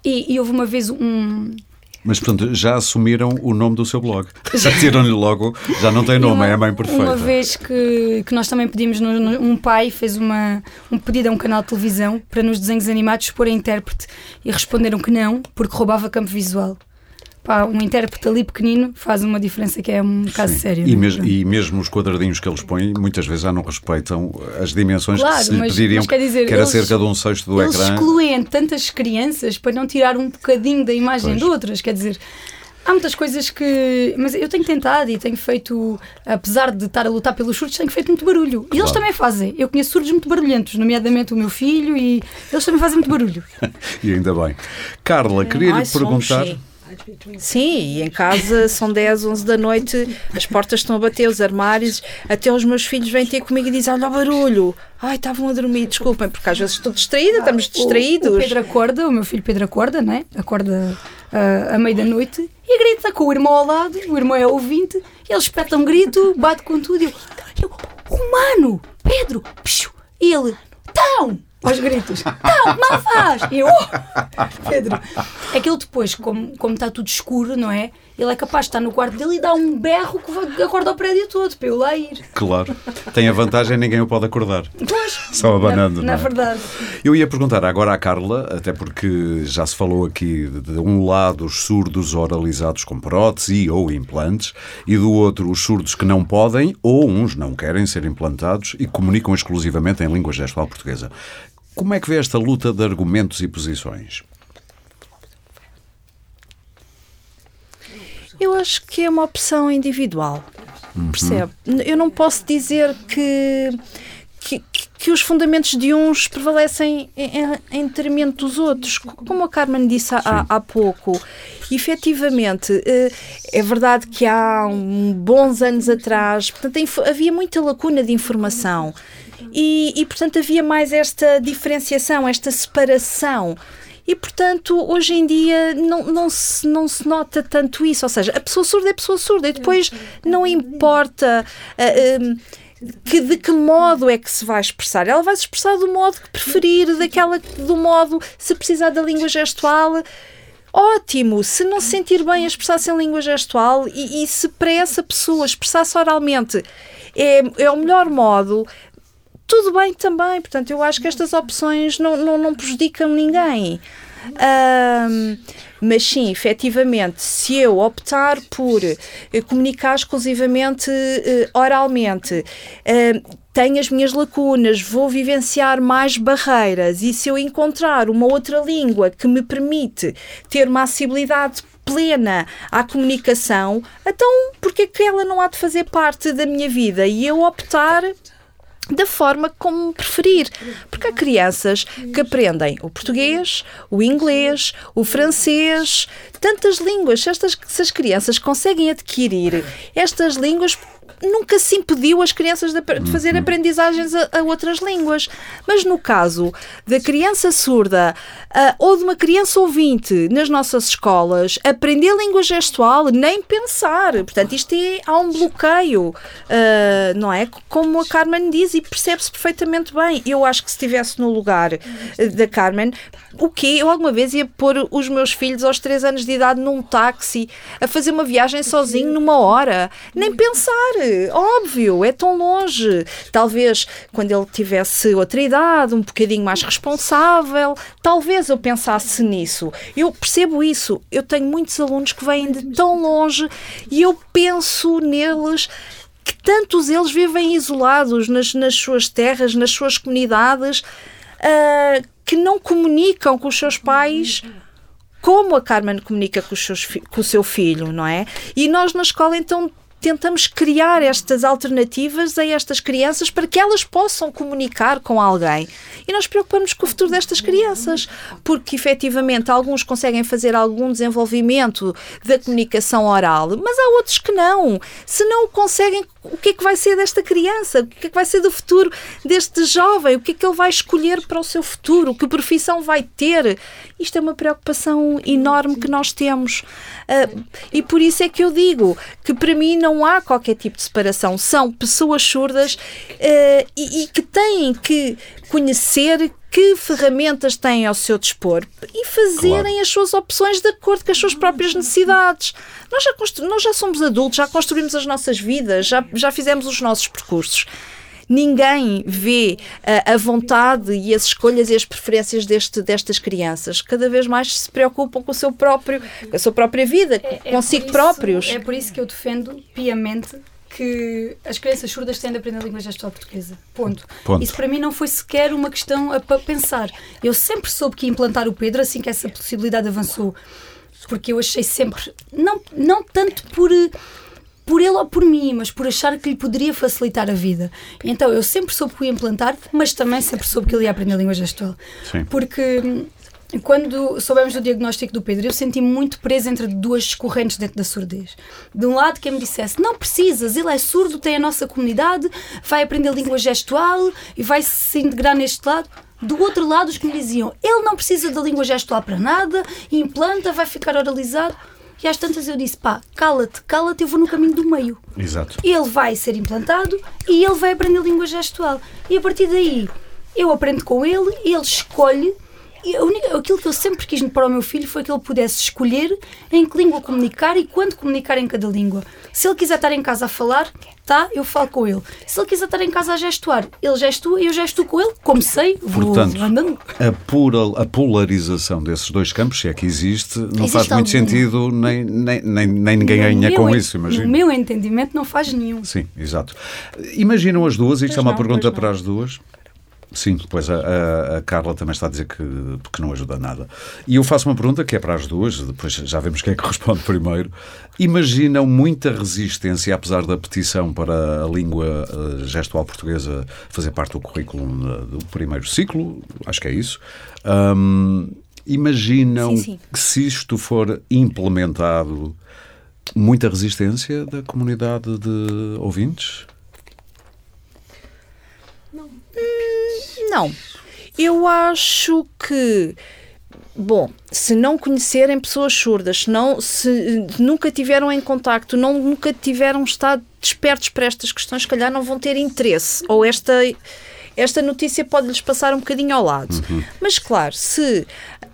E, e houve uma vez um, mas, portanto, já assumiram o nome do seu blog. Já tiram-lhe logo, já não tem nome, uma, é a mãe perfeita. Uma vez que, que nós também pedimos, no, no, um pai fez uma, um pedido a um canal de televisão para nos desenhos animados pôr a intérprete e responderam que não, porque roubava campo visual. Pá, um intérprete ali pequenino faz uma diferença que é um caso Sim. sério. E, é? mes- e mesmo os quadradinhos que eles põem, muitas vezes já não respeitam as dimensões Claro, que se lhe mas- pediriam, mas quer dizer, que era eles- cerca de um sexto do Eles ecrã. excluem tantas crianças para não tirar um bocadinho da imagem Pois. de outras. Quer dizer, há muitas coisas que. Mas eu tenho tentado e tenho feito, apesar de estar a lutar pelos surdos, tenho feito muito barulho. E eles Claro. também fazem. Eu conheço surdos muito barulhentos, nomeadamente o meu filho, e eles também fazem muito barulho. E ainda bem. Carla, queria lhe Ai, perguntar. Sim. E em casa são 10, 11 da noite, as portas estão a bater, os armários, até os meus filhos vêm ter comigo e dizem: Olha o barulho, ai, estavam a dormir, desculpem, porque às vezes estou distraída, estamos distraídos. O, o Pedro acorda, o meu filho Pedro acorda, né? Acorda ah, à meia da noite e grita com o irmão ao lado, o irmão é ouvinte, e ele espeta um grito, bate com tudo e eu, humano, Pedro, psiu, e ele, tão, aos gritos, tão, mal faz, e eu, oh, Pedro, é que ele depois, como, como está tudo escuro, não é? Ele é capaz de estar no quarto dele e dar um berro que acorda o prédio todo para eu lá ir. Claro. Tem a vantagem, ninguém o pode acordar. Pois, Só abanando, Na, não na é? verdade. Eu ia perguntar agora à Carla, até porque já se falou aqui de um lado os surdos oralizados com prótese ou implantes e do outro os surdos que não podem ou uns não querem ser implantados e comunicam exclusivamente em língua gestual portuguesa. Como é que vê esta luta de argumentos e posições? Eu acho que é uma opção individual. Percebe? Eu não posso dizer que, que, que os fundamentos de uns prevalecem em, em- em detrimento dos outros. Como a Carmen disse há, há pouco, efetivamente, eh, é verdade que há um, bons anos atrás portanto, havia muita lacuna de informação. E, e, portanto, havia mais esta diferenciação, esta separação. E, portanto, hoje em dia não, não, se, não se nota tanto isso. Ou seja, a pessoa surda é pessoa surda e depois não importa. ah, hum, que, de que modo é que se vai expressar? Ela vai se expressar do modo que preferir, daquela, do modo, se precisar da língua gestual, ótimo. Se não se sentir bem a expressar-se em língua gestual e, e se para essa pessoa expressar-se oralmente é, é o melhor modo, tudo bem também. Portanto, eu acho que estas opções não, não, não prejudicam ninguém. Ahm, mas sim, efetivamente, se eu optar por eh, comunicar exclusivamente eh, oralmente, eh, tenho as minhas lacunas, vou vivenciar mais barreiras e se eu encontrar uma outra língua que me permite ter uma acessibilidade plena à comunicação, então porque é que ela não há de fazer parte da minha vida e eu optar da forma como preferir. Porque há crianças que aprendem o português, o inglês, o francês, tantas línguas. Se, estas, se as crianças conseguem adquirir estas línguas, nunca se impediu as crianças de, fazer aprendizagens a, a outras línguas. Mas no caso da criança surda ah, ou de uma criança ouvinte nas nossas escolas, aprender língua gestual, nem pensar. Portanto, isto é, há um bloqueio, ah, não é? Como a Carmen diz e percebe-se perfeitamente bem. Eu acho que se estivesse no lugar eh, da Carmen, o quê? Eu alguma vez ia pôr os meus filhos aos 3 anos de idade num táxi a fazer uma viagem sozinho numa hora. Nem pensar, óbvio, é tão longe. Talvez quando ele tivesse outra idade, um bocadinho mais responsável, talvez eu pensasse nisso. Eu percebo isso. Eu tenho muitos alunos que vêm de tão longe e eu penso neles que tantos eles vivem isolados nas, nas suas terras, nas suas comunidades, ah, que não comunicam com os seus pais como a Carmen comunica com, seus com o seu filho, não é? E nós na escola então tentamos criar estas alternativas a estas crianças para que elas possam comunicar com alguém. E nós preocupamos com o futuro destas crianças, porque efetivamente alguns conseguem fazer algum desenvolvimento da comunicação oral, mas há outros que não. Se não o conseguem, o que é que vai ser desta criança? O que é que vai ser do futuro deste jovem? O que é que ele vai escolher para o seu futuro? Que profissão vai ter? Isto é uma preocupação enorme que nós temos. Ah, e por isso é que eu digo que para mim não há qualquer tipo de separação. São pessoas surdas ah, e, e que têm que conhecer que ferramentas têm ao seu dispor e fazerem Claro. as suas opções de acordo com as suas próprias necessidades. Nós já, constru- nós já somos adultos, já construímos as nossas vidas, já, já fizemos os nossos percursos. ninguém vê uh, a vontade e as escolhas e as preferências deste, destas crianças. Cada vez mais se preocupam com, o seu próprio, com a sua própria vida, é, é consigo isso, próprios. É por isso que eu defendo piamente que as crianças surdas têm de aprender a língua gestual portuguesa. Ponto. Ponto. Isso para mim não foi sequer uma questão a, para pensar. Eu sempre soube que ia implantar o Pedro assim que essa possibilidade avançou. Porque eu achei sempre, não, não tanto por por ele ou por mim, mas por achar que lhe poderia facilitar a vida. Então eu sempre soube que ia implantar, mas também sempre soube que ele ia aprender a língua gestual. Sim. Porque quando soubemos do diagnóstico do Pedro, eu senti-me muito presa entre duas correntes dentro da surdez. De um lado, quem me dissesse: não precisas, ele é surdo, tem a nossa comunidade, vai aprender língua gestual e vai se integrar neste lado. Do outro lado, os que me diziam: ele não precisa da língua gestual para nada, implanta, vai ficar oralizado. E às tantas eu disse: pá, cala-te, cala-te, eu vou no caminho do meio. Exato. Ele vai ser implantado e ele vai aprender língua gestual. E a partir daí, eu aprendo com ele, ele escolhe e única, aquilo que eu sempre quis para o meu filho foi que ele pudesse escolher em que língua comunicar e quando comunicar em cada língua. Se ele quiser estar em casa a falar, tá, eu falo com ele. Se ele quiser estar em casa a gestuar, ele gestua e eu gesto com ele, como sei, vou Portanto, andando. A, a polarização desses dois campos, se é que existe, não existe faz muito sentido, nem, nem, nem, nem ninguém ganha com isso, imagino. No meu entendimento, não faz nenhum. Sim, exato. Imaginam as duas, isto pois é uma não, pergunta para as duas. Sim, depois a, a, a, Carla também está a dizer que, que não ajuda nada. E eu faço uma pergunta que é para as duas, depois já vemos quem é que responde primeiro. Imaginam muita resistência, apesar da petição para a língua uh, gestual portuguesa fazer parte do currículo do primeiro ciclo, acho que é isso. Um, imaginam sim, sim. que se isto for implementado, muita resistência da comunidade de ouvintes? Não. Eu acho que Bom, se não conhecerem pessoas surdas, se, não, se nunca tiveram em contacto, não, nunca tiveram estado despertos para estas questões, se calhar não vão ter interesse. Ou esta, esta notícia pode-lhes passar um bocadinho ao lado. Uhum. Mas, claro, se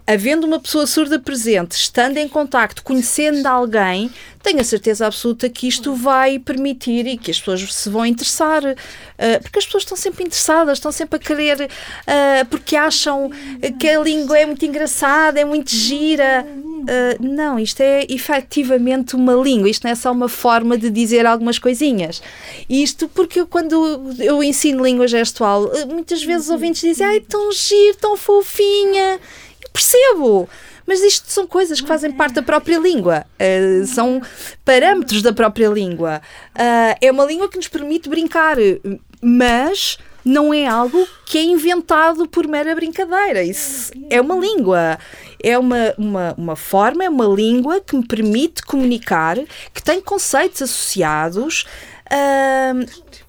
havendo uma pessoa surda presente, estando em contacto, conhecendo alguém, tenho a certeza absoluta que isto vai permitir e que as pessoas se vão interessar, uh, porque as pessoas estão sempre interessadas, estão sempre a querer, uh, porque acham que a língua é muito engraçada, é muito gira. Uh, não, isto é efetivamente uma língua, isto não é só uma forma de dizer algumas coisinhas. Isto porque eu, quando eu ensino língua gestual, muitas vezes os ouvintes dizem, ai, tão giro, tão fofinha percebo! Mas isto são coisas que fazem parte da própria língua, uh, são parâmetros da própria língua. Uh, é uma língua que nos permite brincar, mas não é algo que é inventado por mera brincadeira. Isso é uma língua. É uma, uma, uma forma, é uma língua que me permite comunicar, que tem conceitos associados.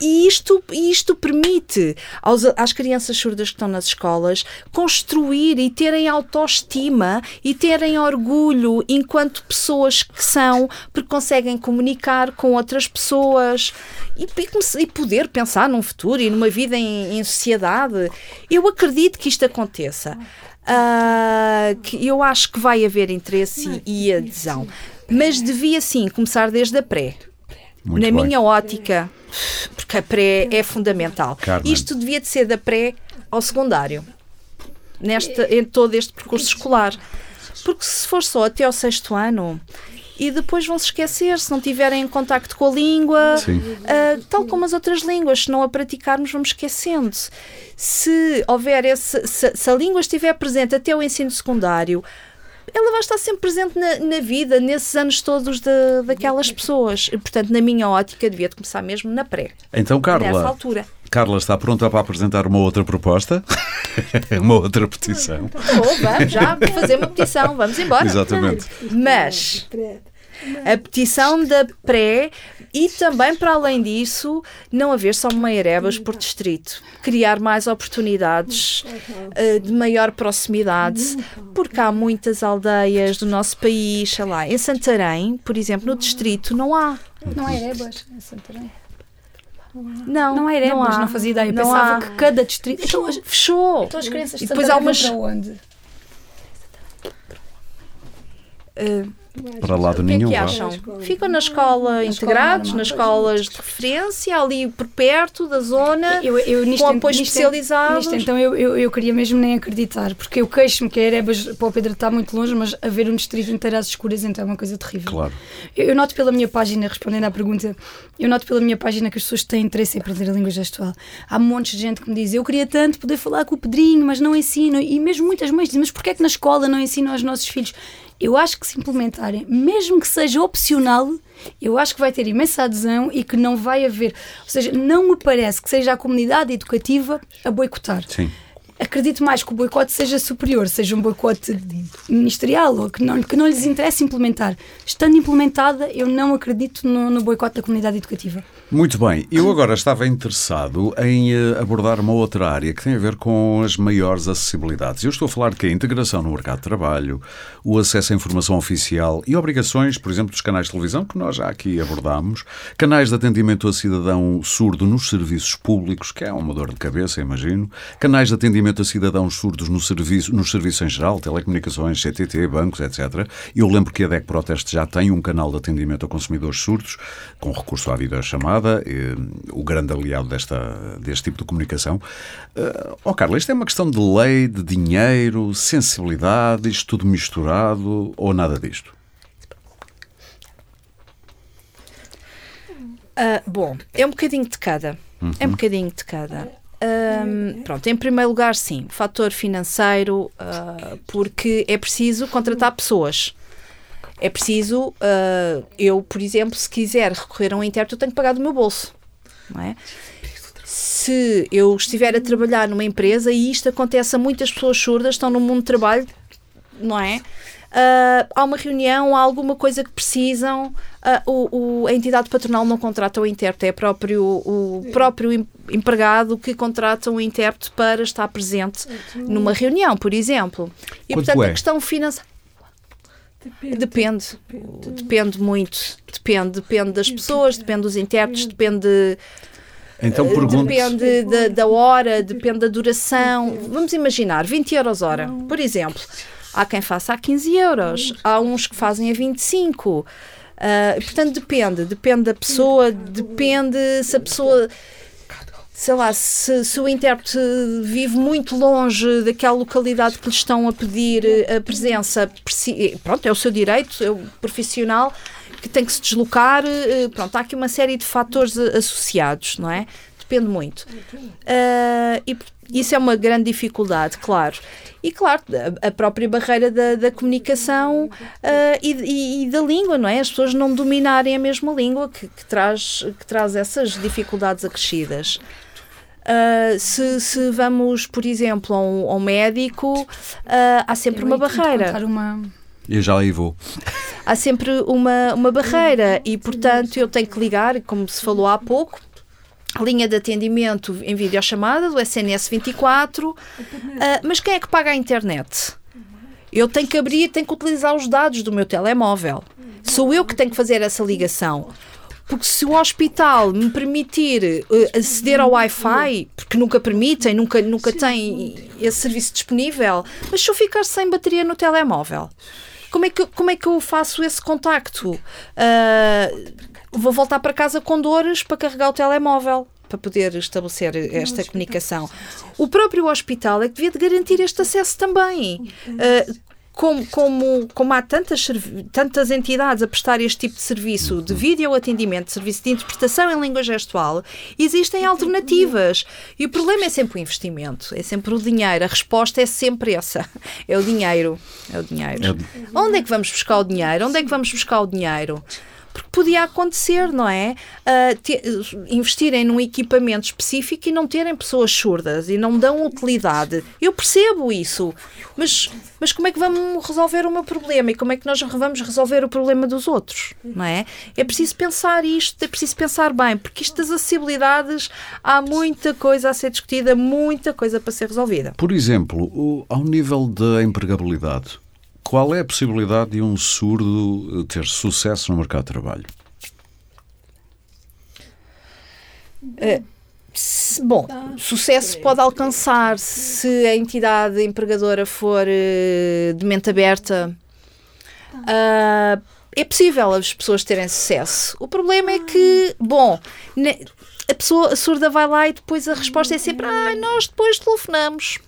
E isto, isto permite aos, às crianças surdas que estão nas escolas construir e terem autoestima e terem orgulho enquanto pessoas que são, porque conseguem comunicar com outras pessoas e, e poder pensar num futuro e numa vida em, em sociedade. Eu acredito que isto aconteça. Uh, que eu acho que vai haver interesse e, e adesão. Mas devia sim começar desde a pré. Muito Na bem. minha ótica, porque a pré é fundamental. Carmen. Isto devia de ser da pré ao secundário, nesta, em todo este percurso escolar. Porque se for só até ao sexto ano, e depois vão se esquecer se não tiverem em contacto com a língua, uh, tal como as outras línguas, se não a praticarmos, vamos esquecendo. Se houver esse, se, se a língua estiver presente até o ensino secundário, ela vai estar sempre presente na, na vida, nesses anos todos de, daquelas pessoas. E, portanto, na minha ótica, devia começar mesmo na pré. Então, Carla. Nessa altura. Carla está pronta para apresentar uma outra proposta? uma outra petição? Oh, vamos já fazer uma petição, vamos embora. Exatamente. Mas a petição da pré e também, para além disso, não haver só Meirebas por distrito. Criar mais oportunidades uh, de maior proximidade, porque há muitas aldeias do nosso país, sei lá, em Santarém, por exemplo, no distrito, não há. Não há Erebas em Santarém. Não, não há Erebas, não, não fazia ideia. Não Pensava há. que cada distrito. Fechou. Então, fechou. Então as crianças de Santarém para onde? Uh, para lá de O que é nenhum. que vá. acham? Ficam na escola integrados, normal. nas escolas de referência, ali por perto da zona, Eu, eu, nisto, com apoio nisto- especializado. nisto, então eu, eu, eu queria mesmo nem acreditar, porque eu queixo-me que a Erebas para o Pedro está muito longe, mas haver um distrito inteiro às escuras então é uma coisa terrível. Claro. Eu, eu noto pela minha página, respondendo à pergunta, eu noto pela minha página que as pessoas têm interesse em aprender a língua gestual. Há montes de gente que me diz, eu queria tanto poder falar com o Pedrinho, mas não ensino. E mesmo muitas mães dizem, mas porquê é que na escola não ensinam aos nossos filhos? Eu acho que se implementarem, mesmo que seja opcional, eu acho que vai ter imensa adesão e que não vai haver. Ou seja, não me parece que seja a comunidade educativa a boicotar Sim. acredito mais que o boicote seja superior, seja um boicote ministerial ou que não, que não lhes interesse implementar. Estando implementada, eu não acredito no, no boicote da comunidade educativa. Muito bem, eu agora estava interessado em eh, abordar uma outra área que tem a ver com as maiores acessibilidades. Eu estou a falar de que a integração no mercado de trabalho, o acesso à informação oficial e obrigações, por exemplo, dos canais de televisão, que nós já aqui abordámos, canais de atendimento a cidadão surdo nos serviços públicos, que é uma dor de cabeça, imagino, canais de atendimento a cidadãos surdos no serviço, nos serviços em geral, telecomunicações, CTT, bancos, etc. Eu lembro que a DEC Proteste já tem um canal de atendimento a consumidores surdos, com recurso à videochamada, eh, o grande aliado desta, deste tipo de comunicação. Uh, oh, Carla, isto é uma questão de lei, de dinheiro, sensibilidade, isto tudo misturado ou nada disto? Ah, bom, é um bocadinho de cada. É um bocadinho de cada. Ahm, pronto, em primeiro lugar, sim, fator financeiro, ah, porque é preciso contratar pessoas. É preciso, ah, eu, por exemplo, se quiser recorrer a um intérprete, eu tenho que pagar do meu bolso. Não é? Se eu estiver a trabalhar numa empresa, e isto acontece a muitas pessoas surdas, estão no mundo de trabalho, não é? Ah, há uma reunião, há alguma coisa que precisam, ah, o, o- a entidade patronal não contrata o intérprete, é próprio, o próprio em- empregado que contrata um intérprete para estar presente numa reunião, por exemplo. E Quanto portanto é? a questão financeira. Depende, depende muito, depende, depende das pessoas, depende dos intérpretes, depende Então pergunto. Depende da, da hora, depende da duração. Vamos imaginar, 20 euros hora, por exemplo. Há quem faça a 15 euros, há uns que fazem a 25. Ah, portanto, depende, depende da pessoa, depende se a pessoa. Sei lá, se, se o intérprete vive muito longe daquela localidade que lhe estão a pedir eh, a presença, preci- pronto, é o seu direito, é o profissional que tem que se deslocar. eh, Pronto, há aqui uma série de fatores eh, associados, não é? Depende muito. Ah, e isso é uma grande dificuldade, claro. E claro, a, própria barreira da, da comunicação ah, e, e- e da língua, não é? As pessoas não dominarem a mesma língua que, que traz, que traz essas dificuldades acrescidas. Ah, se, se vamos, por exemplo, a um, a um médico, ah, há sempre Eu uma barreira Uma... Eu já aí vou. há sempre uma, uma barreira e, portanto, eu tenho que ligar, como se falou há pouco, a linha de atendimento em videochamada do SNS 24, ah, mas quem é que paga a internet? Eu tenho que abrir, tenho que utilizar os dados do meu telemóvel. Sou eu que tenho que fazer essa ligação. Porque se o hospital me permitir eh, aceder ao Wi-Fi, porque nunca permitem, nunca, nunca têm esse serviço disponível, mas se eu ficar sem bateria no telemóvel, como é que, como é que eu faço esse contacto? Ah, vou voltar para casa com dores para carregar o telemóvel para poder estabelecer esta comunicação. O próprio hospital é que devia de garantir este acesso também. Ah, como, como, como há tantas, tantas entidades a prestar este tipo de serviço de vídeo atendimento, serviço de interpretação em língua gestual, existem alternativas. E o problema é sempre o investimento, é sempre o dinheiro. A resposta é sempre essa: é o dinheiro. É o dinheiro. Onde é que vamos buscar o dinheiro? Onde é que vamos buscar o dinheiro? Porque podia acontecer, não é? Ah, te- investirem num equipamento específico e não terem pessoas surdas e não dão utilidade. Eu percebo isso, mas, mas como é que vamos resolver o meu problema e como é que nós vamos resolver o problema dos outros, não é? É preciso pensar isto, é preciso pensar bem, porque isto das acessibilidades há muita coisa a ser discutida, muita coisa para ser resolvida. Por exemplo, ao nível da empregabilidade, qual é a possibilidade de um surdo eh, ter sucesso no mercado de trabalho? Se- Bom, sucesso pode alcançar se a entidade empregadora for eh, de mente aberta Uh, é possível as pessoas terem sucesso. O problema é que, bom, a pessoa surda vai lá e depois a resposta é sempre: ah, nós depois telefonamos.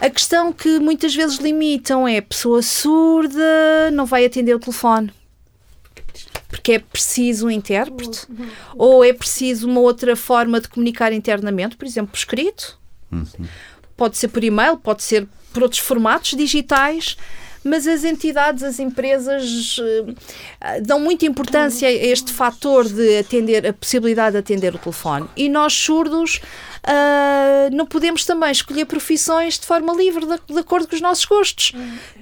A questão que muitas vezes limitam é a pessoa surda não vai atender o telefone. Porque é preciso um intérprete? Ou é preciso uma outra forma de comunicar internamente, por exemplo, por escrito? Uhum. Pode ser por e-mail, pode ser por outros formatos digitais mas as entidades, as empresas uh, dão muita importância a este fator de atender, a possibilidade de atender o telefone. E nós surdos uh, não podemos também escolher profissões de forma livre, de, de acordo com os nossos gostos.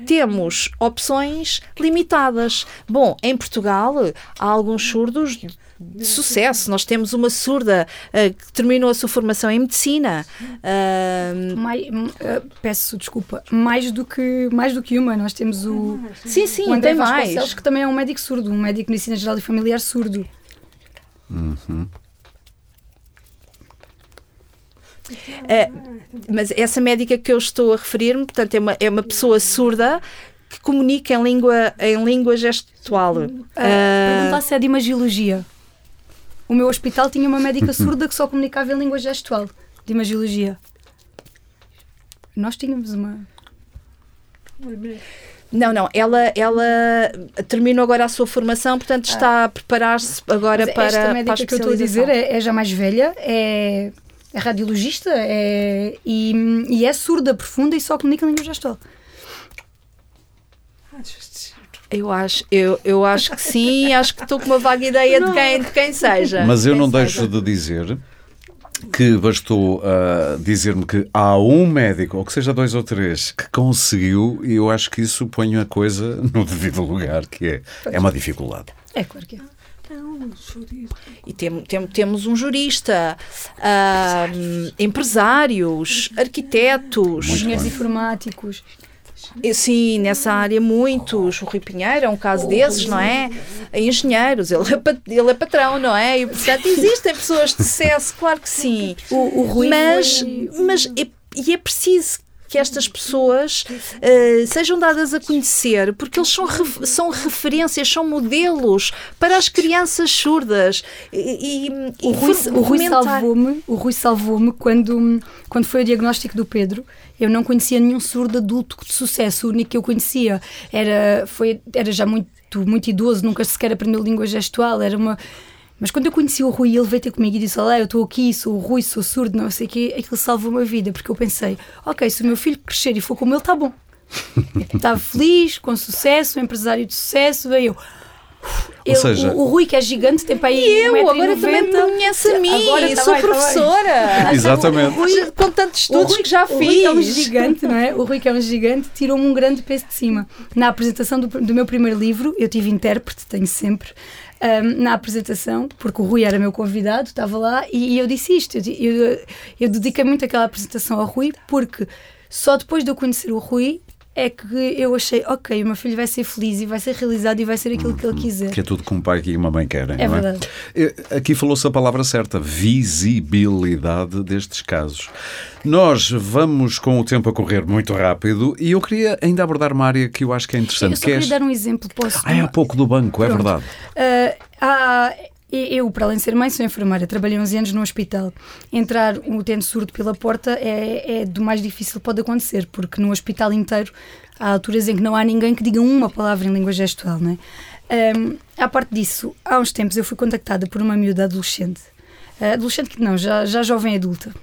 Temos opções limitadas. Bom, em Portugal há alguns surdos de sucesso. Nós temos uma surda uh, que terminou a sua formação em medicina. Uh, mais, uh, peço desculpa, mais do que mais do que uma. Nós temos o sim sim o André tem mais que também é um médico surdo, um médico de medicina geral e familiar surdo. Uhum. Uh, mas essa médica que eu estou a referir-me, portanto, é uma, é uma pessoa surda que comunica em língua, em língua gestual. Uh, uh, Perguntar se é de imagiologia. O meu hospital tinha uma médica surda que só comunicava em língua gestual, de imagiologia. Nós tínhamos uma. Não, não, ela, ela terminou agora a sua formação, portanto ah. está a preparar-se agora Mas para. Esta médica que eu estou a dizer é, é já mais velha, é, é radiologista é, e, e é surda profunda e só comunica em língua gestual. Eu acho, eu, eu acho que sim, acho que estou com uma vaga ideia de quem, de quem seja. Mas eu não seja. deixo de dizer que bastou uh, dizer-me que há um médico, ou que seja dois ou três, que conseguiu, e eu acho que isso põe a coisa no devido lugar, que é, é uma dificuldade. É claro que é. E tem, tem, temos um jurista, uh, empresários, arquitetos, engenheiros informáticos. Sim, nessa área muitos. O Rui Pinheiro é um caso oh, desses, não é? Engenheiros, ele é, ele é patrão, não é? E portanto existem pessoas de sucesso, claro que sim. O, o Rui mas, foi... mas é, e é preciso que estas pessoas uh, sejam dadas a conhecer, porque eles são, ref são referências, são modelos para as crianças surdas. E, e o Rui, o Rui salvou-me salvou quando, quando foi o diagnóstico do Pedro. Eu não conhecia nenhum surdo adulto de sucesso. O único que eu conhecia era, foi, era já muito, muito idoso, nunca sequer aprendeu língua gestual. Era uma. Mas quando eu conheci o Rui, ele veio ter comigo e disse: Olá, eu estou aqui, sou o Rui, sou surdo, não sei o quê. Aquilo salvou uma vida, porque eu pensei: Ok, se o meu filho crescer e for como ele, está bom. Estava feliz, com sucesso, um empresário de sucesso. Veio eu eu, seja, o, o, Rui, que é gigante, tem para aí. E eu, agora 90. também me conhece a mim, agora tá sou bem, professora. Tá Exatamente. O Rui, com tantos estudos Rui, que já fiz. O Rui, que é um gigante, não é? O Rui, que é um gigante, tirou-me um grande peso de cima. Na apresentação do, do meu primeiro livro, eu tive intérprete, tenho sempre. Um, na apresentação, porque o Rui era meu convidado, estava lá, e, e eu disse isto. Eu, eu, eu dediquei muito aquela apresentação ao Rui, porque só depois de eu conhecer o Rui é que eu achei, ok, o meu filho vai ser feliz e vai ser realizado e vai ser aquilo que ele quiser. Que é tudo como um pai e uma mãe querem. É verdade. É? Aqui falou-se a palavra certa, visibilidade destes casos. Nós vamos com o tempo a correr muito rápido e eu queria ainda abordar uma área que eu acho que é interessante. Eu só queria dar um exemplo, posso? Ah, é há pouco do banco, é Pronto. é verdade. Uh, há eu, para além de ser mãe, sou enfermeira, trabalhei 11 anos no hospital. Entrar um utente surdo pela porta é, é do mais difícil que pode acontecer, porque no hospital inteiro há alturas em que não há ninguém que diga uma palavra em língua gestual, não é? Um, à parte disso, há uns tempos eu fui contactada por uma miúda adolescente, uh, adolescente que não, já, já jovem adulta,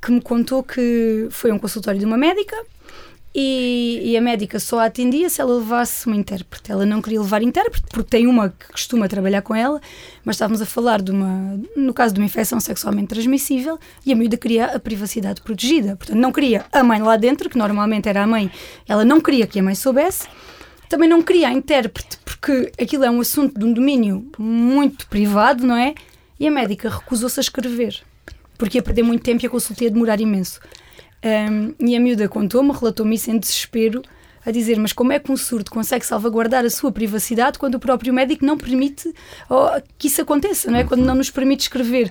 que me contou que foi a um consultório de uma médica e, e, a médica só a atendia se ela levasse uma intérprete. Ela não queria levar intérprete, porque tem uma que costuma trabalhar com ela, mas estávamos a falar de uma, no caso de uma infecção sexualmente transmissível, e a miúda queria a privacidade protegida. Portanto, não queria a mãe lá dentro, que normalmente era a mãe, ela não queria que a mãe soubesse, também não queria a intérprete, porque aquilo é um assunto de um domínio muito privado, não é? E a médica recusou-se a escrever, porque ia perder muito tempo e a consulta ia demorar imenso. Um, e a miúda contou-me, relatou-me isso em desespero, a dizer: Mas como é que um surdo consegue salvaguardar a sua privacidade quando o próprio médico não permite oh, que isso aconteça, não é? quando não nos permite escrever?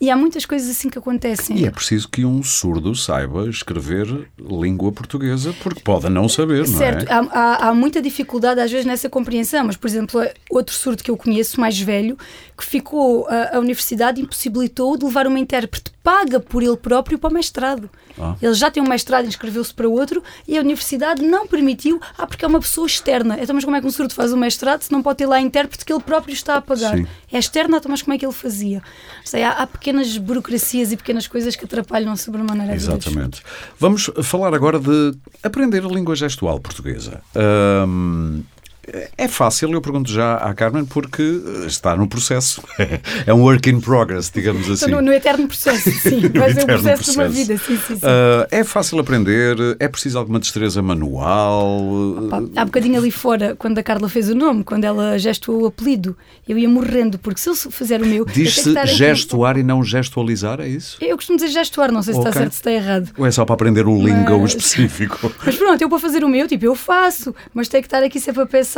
E há muitas coisas assim que acontecem. E é preciso que um surdo saiba escrever língua portuguesa, porque pode não saber, certo. não é? Há, há, há, muita dificuldade às vezes nessa compreensão, mas, por exemplo, outro surdo que eu conheço, mais velho, que ficou, a, a universidade impossibilitou de levar uma intérprete paga por ele próprio para o mestrado. Ah. Ele já tem um mestrado, inscreveu-se para outro e a universidade não permitiu, ah, porque é uma pessoa externa. Então, mas como é que um surdo faz um mestrado se não pode ter lá intérprete que ele próprio está a pagar? Sim. É externa, então, mas como é que ele fazia? Sei, há, há, pequenas burocracias e pequenas coisas que atrapalham sobremaneira a Exatamente. Vamos falar agora de aprender a língua gestual portuguesa. Um, é fácil, eu pergunto já à Carmen, porque está no processo. É um work in progress, digamos assim. No, no eterno processo, sim. Vai ser um processo, processo, de uma vida, sim, sim, sim. Uh, é fácil aprender? É preciso alguma destreza manual? Opa, há bocadinho ali fora, quando a Carla fez o nome, quando ela gestuou o apelido, eu ia morrendo, porque se eu fizer o meu. Diz-se gestuar e não gestualizar, é isso? Eu costumo dizer gestuar, não sei se okay. está certo, se está errado. Ou é só para aprender o lingo mas... específico? Mas pronto, eu para fazer o meu, tipo, eu faço, mas tem que estar aqui sempre a pensar,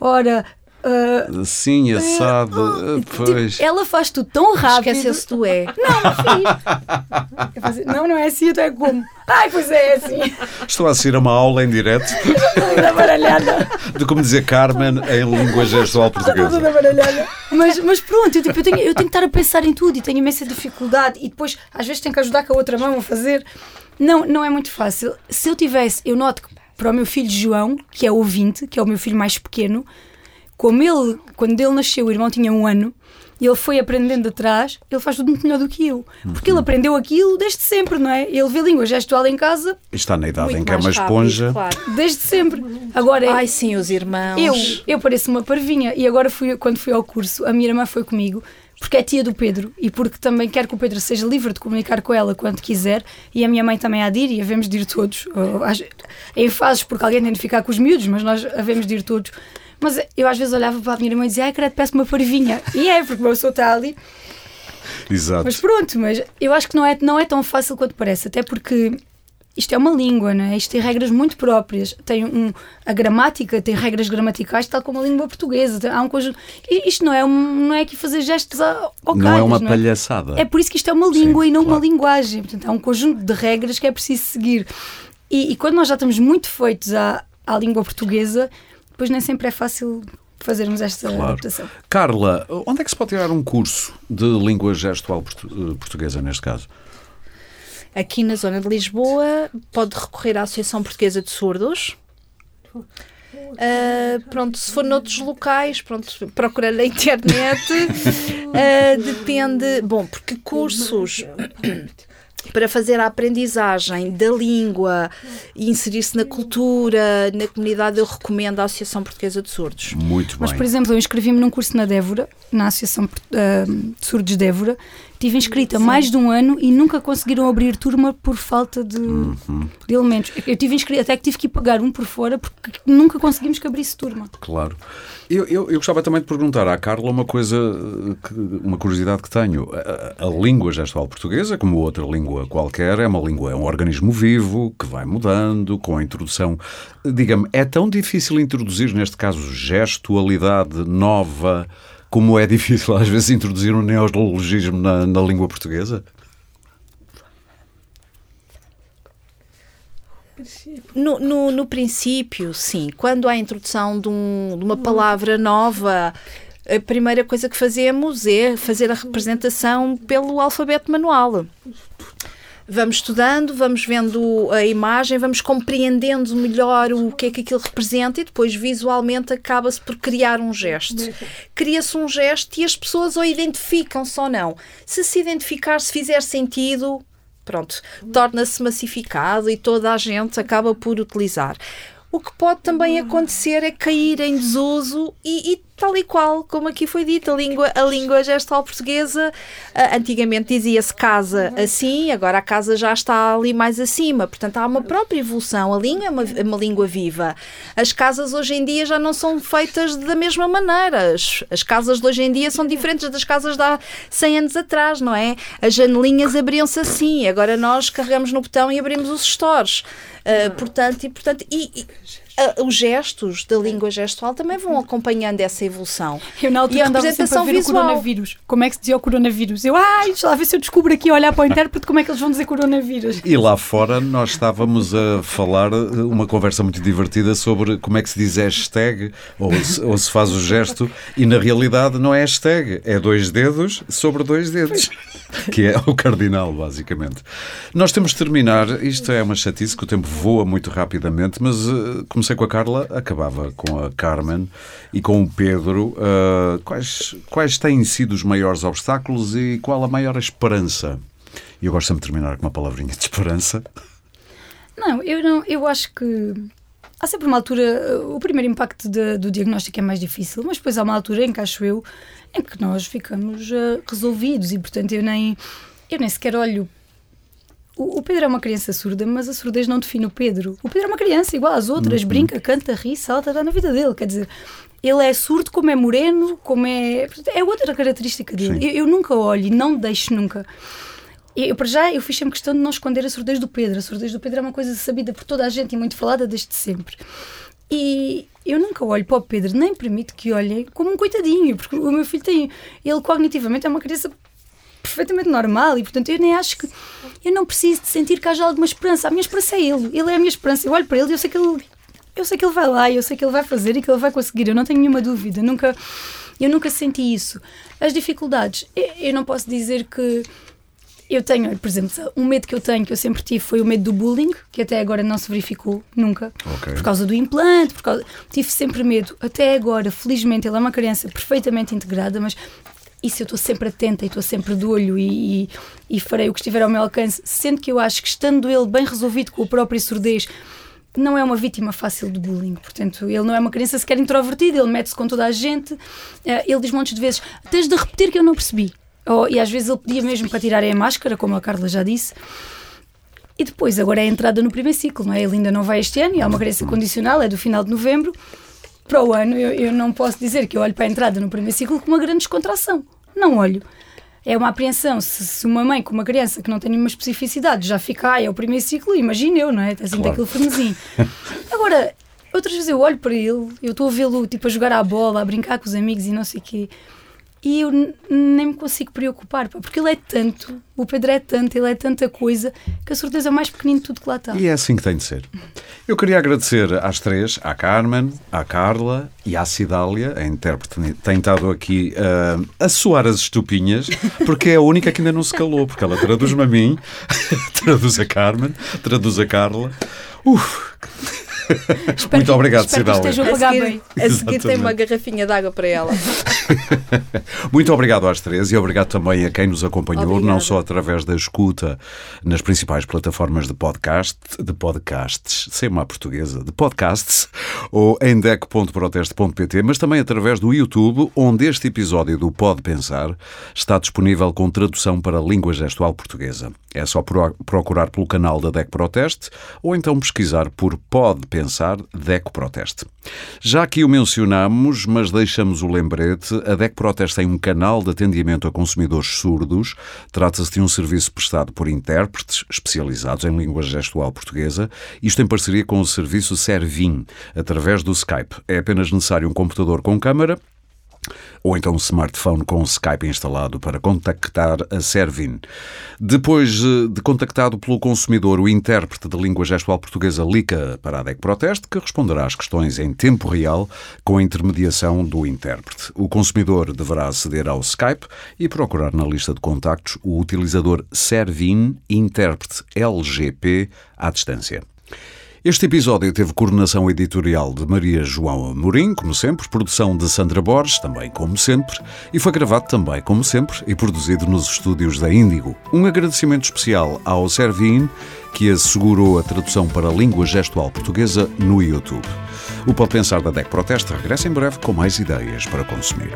ora. Uh, Sim, assado. Uh, pois. Tipo, ela faz tudo tão rápido. Esqueceu-se do é. Não, não fiz. Não, não é assim, então é como. Ai, pois é, é assim. Estou a assistir a uma aula em direto de como dizer Carmen em língua gestual portuguesa. Mas, mas pronto, eu, tipo, eu, tenho, eu tenho que estar a pensar em tudo e tenho imensa dificuldade e depois às vezes tenho que ajudar com a outra mão a fazer. Não, não é muito fácil. Se eu tivesse, eu noto que para o meu filho João, que é ouvinte, que é o meu filho mais pequeno, como ele, quando ele nasceu, o irmão tinha um ano, e ele foi aprendendo atrás, ele faz tudo muito melhor do que eu. Porque ele aprendeu aquilo desde sempre, não é? Ele vê língua gestual em casa. Está na idade em que é uma esponja. Claro. Desde sempre. Agora, Ai, sim, os irmãos. Eu, eu pareço uma parvinha. E agora, fui, quando fui ao curso, a minha irmã foi comigo porque é tia do Pedro e porque também quer que o Pedro seja livre de comunicar com ela quando quiser e a minha mãe também há de ir e havemos de ir todos. Em fases porque alguém tem de ficar com os miúdos mas nós havemos de ir todos. Mas eu às vezes olhava para a minha irmã e dizia ai credo, peço uma parvinha e é porque o meu está ali. Exato. Mas pronto, mas eu acho que não é, não é tão fácil quanto parece, até porque isto é uma língua, não é? Isto tem regras muito próprias. Tem um, a gramática tem regras gramaticais, tal como a língua portuguesa. Há um conjunto. Isto não é, um, não é aqui fazer gestos ao Não é uma não é? palhaçada. É por isso que isto é uma língua Sim, e não claro. uma linguagem. Portanto, há um conjunto de regras que é preciso seguir. E, e quando nós já estamos muito feitos à, à língua portuguesa, depois nem sempre é fácil fazermos esta claro. adaptação. Carla, onde é que se pode tirar um curso de língua gestual portuguesa, neste caso? Aqui na zona de Lisboa, pode recorrer à Associação Portuguesa de Surdos. Uh, pronto, se for noutros locais, pronto, procurar na internet. Uh, depende. Bom, porque cursos para fazer a aprendizagem da língua e inserir-se na cultura, na comunidade, eu recomendo a Associação Portuguesa de Surdos. Muito bem. Mas, por exemplo, eu inscrevi-me num curso na Dévora, na Associação uh, de Surdos Dévora. Estive inscrita há mais de um ano e nunca conseguiram abrir turma por falta de, uhum. de elementos. Eu tive inscrita, até que tive que pagar um por fora porque nunca conseguimos que abrisse turma. Claro. Eu, eu, eu, gostava também de perguntar à Carla uma coisa, que, uma curiosidade que tenho. A, a, língua gestual portuguesa, como outra língua qualquer, é uma língua, é um organismo vivo que vai mudando com a introdução. Diga-me, é tão difícil introduzir, neste caso, gestualidade nova, como é difícil às vezes introduzir um neologismo na, na língua portuguesa? No, no, no, princípio, sim. Quando há a introdução de, um, de uma palavra nova, a primeira coisa que fazemos é fazer a representação pelo alfabeto manual. Vamos estudando, vamos vendo a imagem, vamos compreendendo melhor o que é que aquilo representa e depois visualmente acaba-se por criar um gesto. Cria-se um gesto e as pessoas ou identificam-se ou não. Se se identificar, se fizer sentido, pronto, torna-se massificado e toda a gente acaba por utilizar. O que pode também acontecer é cair em desuso e, e tal e qual, como aqui foi dito, a língua, a língua gestual portuguesa, uh, antigamente dizia-se casa assim, agora a casa já está ali mais acima, portanto há uma própria evolução, a língua é uma, é uma língua viva. As casas hoje em dia já não são feitas da mesma maneira, as, as casas de hoje em dia são diferentes das casas de há 100 anos atrás, não é? As janelinhas abriam-se assim, agora nós carregamos no botão e abrimos os stores. Uh, portanto, e, portanto e, e os gestos da língua gestual também vão acompanhando essa evolução. Eu na altura e sempre a ver representação o visual. coronavírus. Como é que se dizia o coronavírus? Eu, ai, deixa lá ver se eu descubro aqui a olhar para o intérprete como é que eles vão dizer coronavírus. E lá fora nós estávamos a falar uma conversa muito divertida sobre como é que se diz hashtag ou se, ou se faz o gesto e na realidade não é hashtag, é dois dedos sobre dois dedos, que é o cardinal basicamente. Nós temos de terminar, isto é uma chatice que o tempo voa muito rapidamente, mas eh, comecei com a Carla, acabava com a Carmen e com o Pedro. Eh, quais, quais têm sido os maiores obstáculos e qual a maior esperança? E eu gosto sempre de terminar com uma palavrinha de esperança. Não, eu não, eu acho que há sempre uma altura, uh, o primeiro impacto de- do diagnóstico é mais difícil, mas depois há uma altura em que acho eu em que nós ficamos uh, resolvidos e portanto eu nem eu nem sequer olho o, o Pedro é uma criança surda, mas a surdez não define o Pedro. O Pedro é uma criança igual às outras, brinca, canta, ri, salta, está na vida dele. Quer dizer, ele é surdo como é moreno, como é. É outra característica dele. Eu, eu nunca olho e não deixo nunca. Eu, para já, eu fiz sempre questão de não esconder a surdez do Pedro. A surdez do Pedro é uma coisa sabida por toda a gente e muito falada desde sempre. E eu nunca olho para o Pedro, nem permito que olhem como um coitadinho, porque o meu filho tem. Ele cognitivamente é uma criança perfeitamente normal e, portanto, eu nem acho que. Eu não preciso de sentir que haja alguma esperança. A minha esperança é ele. Ele é a minha esperança. Eu olho para ele e eu sei que ele. Eu sei que ele vai lá, eu sei que ele vai fazer e que ele vai conseguir. Eu não tenho nenhuma dúvida. Nunca, eu nunca senti isso. As dificuldades, eu, eu não posso dizer que eu tenho, por exemplo, um medo que eu tenho, que eu sempre tive, foi o medo do bullying, que até agora não se verificou nunca. Ok. Por causa do implante, por causa... tive sempre medo. Até agora, felizmente, ele é uma criança perfeitamente integrada, mas isso eu estou sempre atenta e estou sempre de olho e, e, e farei o que estiver ao meu alcance, sendo que eu acho que estando ele bem resolvido com a própria surdez, não é uma vítima fácil de bullying. Portanto, ele não é uma criança sequer introvertida, ele mete-se com toda a gente, eh, ele diz montes de vezes: tens de repetir que eu não percebi. Ou- e às vezes ele pedia mesmo para tirarem a máscara, como a Carla já disse. E depois, agora é a entrada no primeiro ciclo, não é? Ele ainda não vai este ano, e é uma criança condicional, é do final de novembro. Para o ano, eu, eu não posso dizer que eu olho para a entrada no primeiro ciclo com uma grande descontração. Não olho. É uma apreensão. Se, se uma mãe com uma criança que não tem nenhuma especificidade já fica, ah, é o primeiro ciclo, imagina eu, não é? Assim, Claro. tem aquele frenesim. Agora, outras vezes eu olho para ele, eu estou a vê-lo tipo a jogar à bola, a brincar com os amigos e não sei o quê. E eu nem me consigo preocupar, porque ele é tanto, o Pedro é tanto, ele é tanta coisa, que a certeza é mais pequenino de tudo que lá está. E é assim que tem de ser. Eu queria agradecer às três, à Carmen, à Carla e à Cidália, a intérprete, tem estado aqui ah, a soar as estupinhas, porque é a única que ainda não se calou, porque ela traduz-me a mim, traduz a Carmen, traduz a Carla. Uf. Muito que- obrigado, espero que Cidália. estejam a A pagar seguir, bem. a seguir tem uma garrafinha de água para ela. Muito obrigado às três e obrigado também a quem nos acompanhou, Obrigada. não só através da escuta nas principais plataformas de podcast, de podcasts, sem uma portuguesa, de podcasts, ou em dec.proteste.pt, mas também através do YouTube, onde este episódio do Pode Pensar está disponível com tradução para a língua gestual portuguesa. É só pro- procurar pelo canal da DEC Proteste ou então pesquisar por Pode Pensar DEC Proteste. Já aqui o mencionamos, mas deixamos o lembrete, a DEC Proteste tem um canal de atendimento a consumidores surdos. Trata-se de um serviço prestado por intérpretes especializados em língua gestual portuguesa, isto em parceria com o serviço Servin, através do Skype. É apenas necessário um computador com câmara ou então um smartphone com Skype instalado para contactar a Servin. Depois eh, de contactado pelo consumidor, o intérprete de língua gestual portuguesa liga para a DEC Proteste, que responderá às questões em tempo real com a intermediação do intérprete. O consumidor deverá aceder ao Skype e procurar na lista de contactos o utilizador Servin Intérprete LGP à distância. Este episódio teve coordenação editorial de Maria João Amorim, como sempre, produção de Sandra Borges, também como sempre, e foi gravado também como sempre e produzido nos estúdios da Índigo. Um agradecimento especial ao Servin, que assegurou a tradução para a língua gestual portuguesa no YouTube. O Pode Pensar da DEC Proteste regressa em breve com mais ideias para consumir.